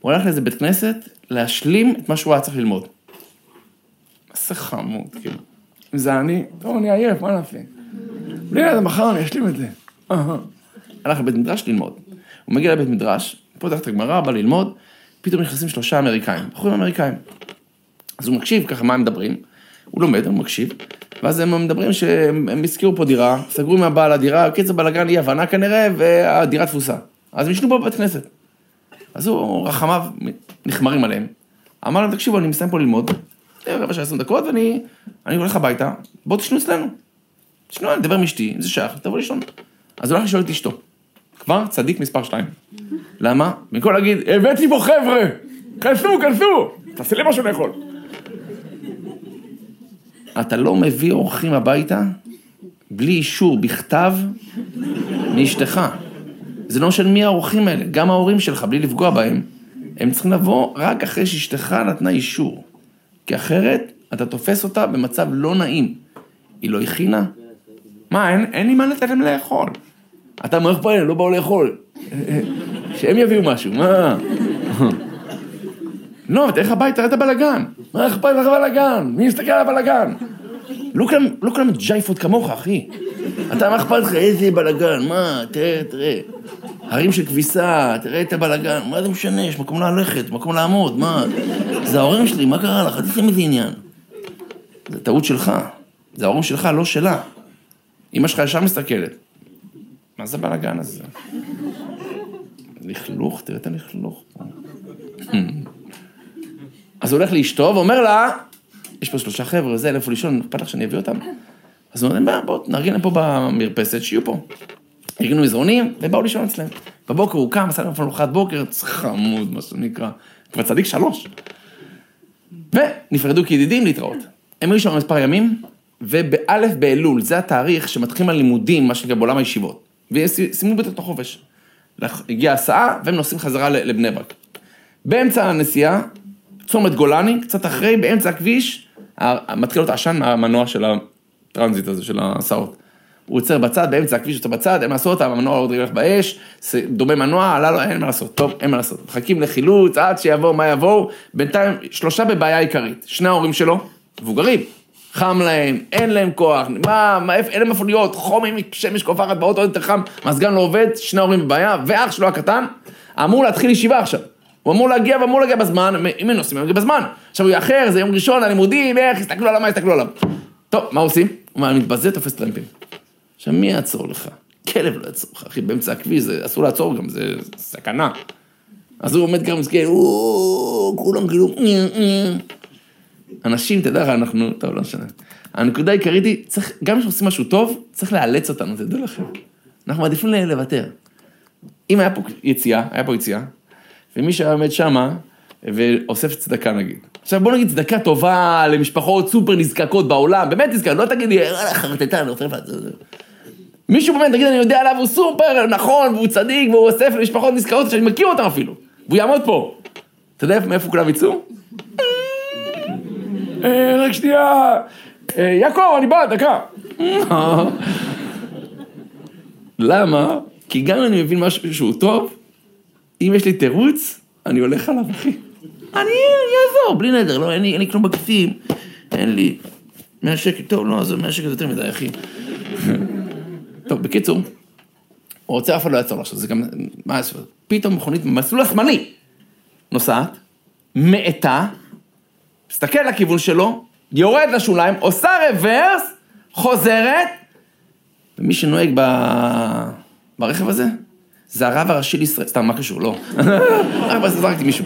S1: הוא הלך לאיזה בית כנסת להשלים את מה שהוא היה צריך ללמוד. איזה חמוד, כאילו. אם זה אני, טוב, אני עייף, מה נעשה? בלי ידע, מחר אני אשלים את זה. הלך לבית מדרש ללמוד. הוא מגיע לבית מדרש, פותח את הגמרא, בא ללמוד, פתאום נכנסים שלושה אמריקאים, בחורים אמריקאים. אז הוא מקשיב ככה מה הם מדברים, הוא לומד, הוא מקשיב, ואז הם מדברים שהם הזכירו פה דירה, סגרו עם הבעל הדירה, קיצר בלאגן אי הבנה כנראה, והדירה תפוסה. אז הם ישנו פה בבית כנסת. אז הוא, רחמיו נחמרים עליהם. אמר להם, תקשיבו, אני מסיים פה ללמוד, רבע שעה עשרים דקות, ואני הולך הביתה, בואו תשנו אצלנו. תשנו, אני אדבר עם אשתי, אם זה שייך, תבוא לישון. אז הוא הולך לשאול את אשתו. כבר צדיק מספר שתיים. למה? במקום להגיד, הבאתי פה חבר'ה, כנסו, כנסו, תעשה לי משהו לאכול. אתה לא מביא אורחים הביתה בלי אישור בכתב מאשתך. זה לא משנה מי האורחים האלה, גם ההורים שלך, בלי לפגוע בהם, הם צריכים לבוא רק אחרי שאשתך נתנה אישור. כי אחרת, אתה תופס אותה במצב לא נעים. היא לא הכינה? מה, אין, אין לי מה לתת להם לאכול. אתה מערכת פה, לא באו לאכול. שהם יביאו משהו, מה? לא, תלך הביתה, תראה את הבלאגן. מה אכפת לך בלאגן? מי יסתכל על הבלאגן? לא כולם, לא כולם ג'ייפות כמוך, אחי. אתה, מה אכפת לך? איזה בלאגן, מה? תראה, תראה. הרים של כביסה, תראה את הבלאגן, מה זה משנה? יש מקום ללכת, מקום לעמוד, מה? זה ההורים שלי, מה קרה לך? תעשה מזה עניין. זה טעות שלך. זה ההורים שלך, לא שלה. אמא שלך ישר מסתכלת. מה זה הבלאגן הזה? לכלוך, תראה את הלכלוך. אז הוא הולך לאשתו ואומר לה, יש פה שלושה חבר'ה, זה, איפה לישון, אכפת לך שאני אביא אותם? אז הוא אומר, בוא, נארגן להם פה במרפסת, שיהיו פה. ארגנו מזרונים, ובאו לישון אצלם. בבוקר הוא קם, עשה להם ארוחת בוקר, חמוד, מה שנקרא. כבר צדיק שלוש. ונפרדו כידידים להתראות. הם היו שם מספר ימים, ובאלף באלול, זה התאריך שמתחילים הלימודים, מה שנקרא בעולם הישיבות. וסיימו בית החופש. הגיעה הסעה, והם נוסעים חזרה לבני ברק. באמצע הנסיעה, צומת גולני, קצת אחרי, באמצע הכביש, מתחיל להיות עשן מהמנוע של הטרנזיט הזה, של ההסעות. הוא עוצר בצד, באמצע הכביש יוצא בצד, אין מה לעשות, המנוע עוד רגע באש, דומה מנוע, עלה לו, אין מה לעשות, טוב, אין מה לעשות. מחכים לחילוץ, עד שיבואו, מה יבואו, בינתיים שלושה בבעיה עיקרית, שני ההורים שלו, מבוגרים, חם להם, אין להם כוח, מה, מה, אין להם איפה להיות, חום עם שמש קופחת באוטו יותר חם, מזגן לא עובד, שני ההורים בבעיה, ואח שלו הקטן, אמור להתחיל ישיבה עכשיו. הוא אמור להגיע ואמור להגיע בזמן, אם הם נוסעים, הם יגיעו בזמן. עכשיו הוא יאחר, זה יום ראשון, הלימודים, איך, הסתכלו עליו, מה הסתכלו עליו. טוב, מה עושים? הוא מתבזה, תופס טרמפים. עכשיו, מי יעצור לך? כלב לא יעצור לך, אחי, באמצע הכביש, זה אסור לעצור גם, זה סכנה. אז הוא עומד ככה מסכן, כולם כאילו, אנשים, תדע לך, אנחנו, טוב, לא משנה. הנקודה העיקרית היא, צריך, גם כשעושים משהו טוב, צריך לאלץ אותנו, תדעו לכם. אנחנו מעדיפים לוותר. אם היה פה יציאה, היה פה יציאה, ומי שהיה עומד שמה, ואוסף צדקה נגיד. עכשיו בוא נגיד צדקה טובה למשפחות סופר נזקקות בעולם, באמת נזקקות, לא תגיד לי, אני רוצה לבד. מישהו באמת, תגיד, אני יודע עליו, הוא סופר נכון, והוא צדיק, והוא אוסף למשפחות נזקקות שאני מכיר אותם אפילו. והוא יעמוד פה. אתה יודע מאיפה כולם יצאו? רק שנייה, יעקב, אני בא, דקה. למה? כי גם אם אני מבין משהו שהוא טוב, אם יש לי תירוץ, אני הולך עליו, אחי. אני אעזור, בלי נדר, לא, אין לי, אין לי כלום בכיסים, אין לי... מאה שקל, טוב, לא, זה מאה שקל יותר מדי, אחי. טוב, בקיצור, הוא רוצה אף אחד לא יעצור עכשיו, זה גם, מה? פתאום מכונית במסלול השמאלי נוסעת, מאטה, מסתכל לכיוון שלו, יורד לשוליים, עושה רוורס, חוזרת, ומי שנוהג ב... ברכב הזה, זה הרב הראשי לישראל, סתם, מה קשור? לא. רק זרקתי מישהו.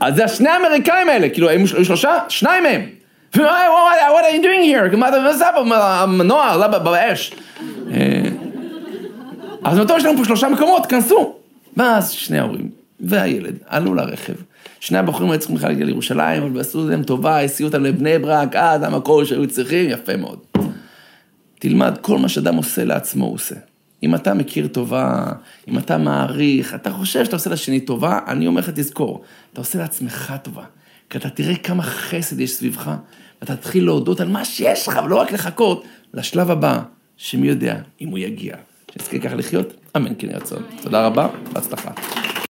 S1: אז זה השני האמריקאים האלה, כאילו, היו שלושה? שניים מהם. What are you doing here? עושה פה? המנוע עלה באש. אה, אז נותן יש לנו פה שלושה מקומות, כנסו. ואז שני ההורים והילד עלו לרכב. שני הבחורים היו צריכים בכלל להגיע לירושלים, אבל עשו להם טובה, הסיעו אותם לבני ברק, עד המקור שהיו צריכים, יפה מאוד. תלמד, כל מה שאדם עושה לעצמו הוא עושה. אם אתה מכיר טובה, אם אתה מעריך, אתה חושב שאתה עושה לשני טובה, אני אומר לך, תזכור, אתה עושה לעצמך טובה. כי אתה תראה כמה חסד יש סביבך, ואתה תתחיל להודות על מה שיש לך, ולא רק לחכות לשלב הבא, שמי יודע אם הוא יגיע. שנזכה ככה לחיות, אמן כן ירצון. תודה רבה, בהצלחה.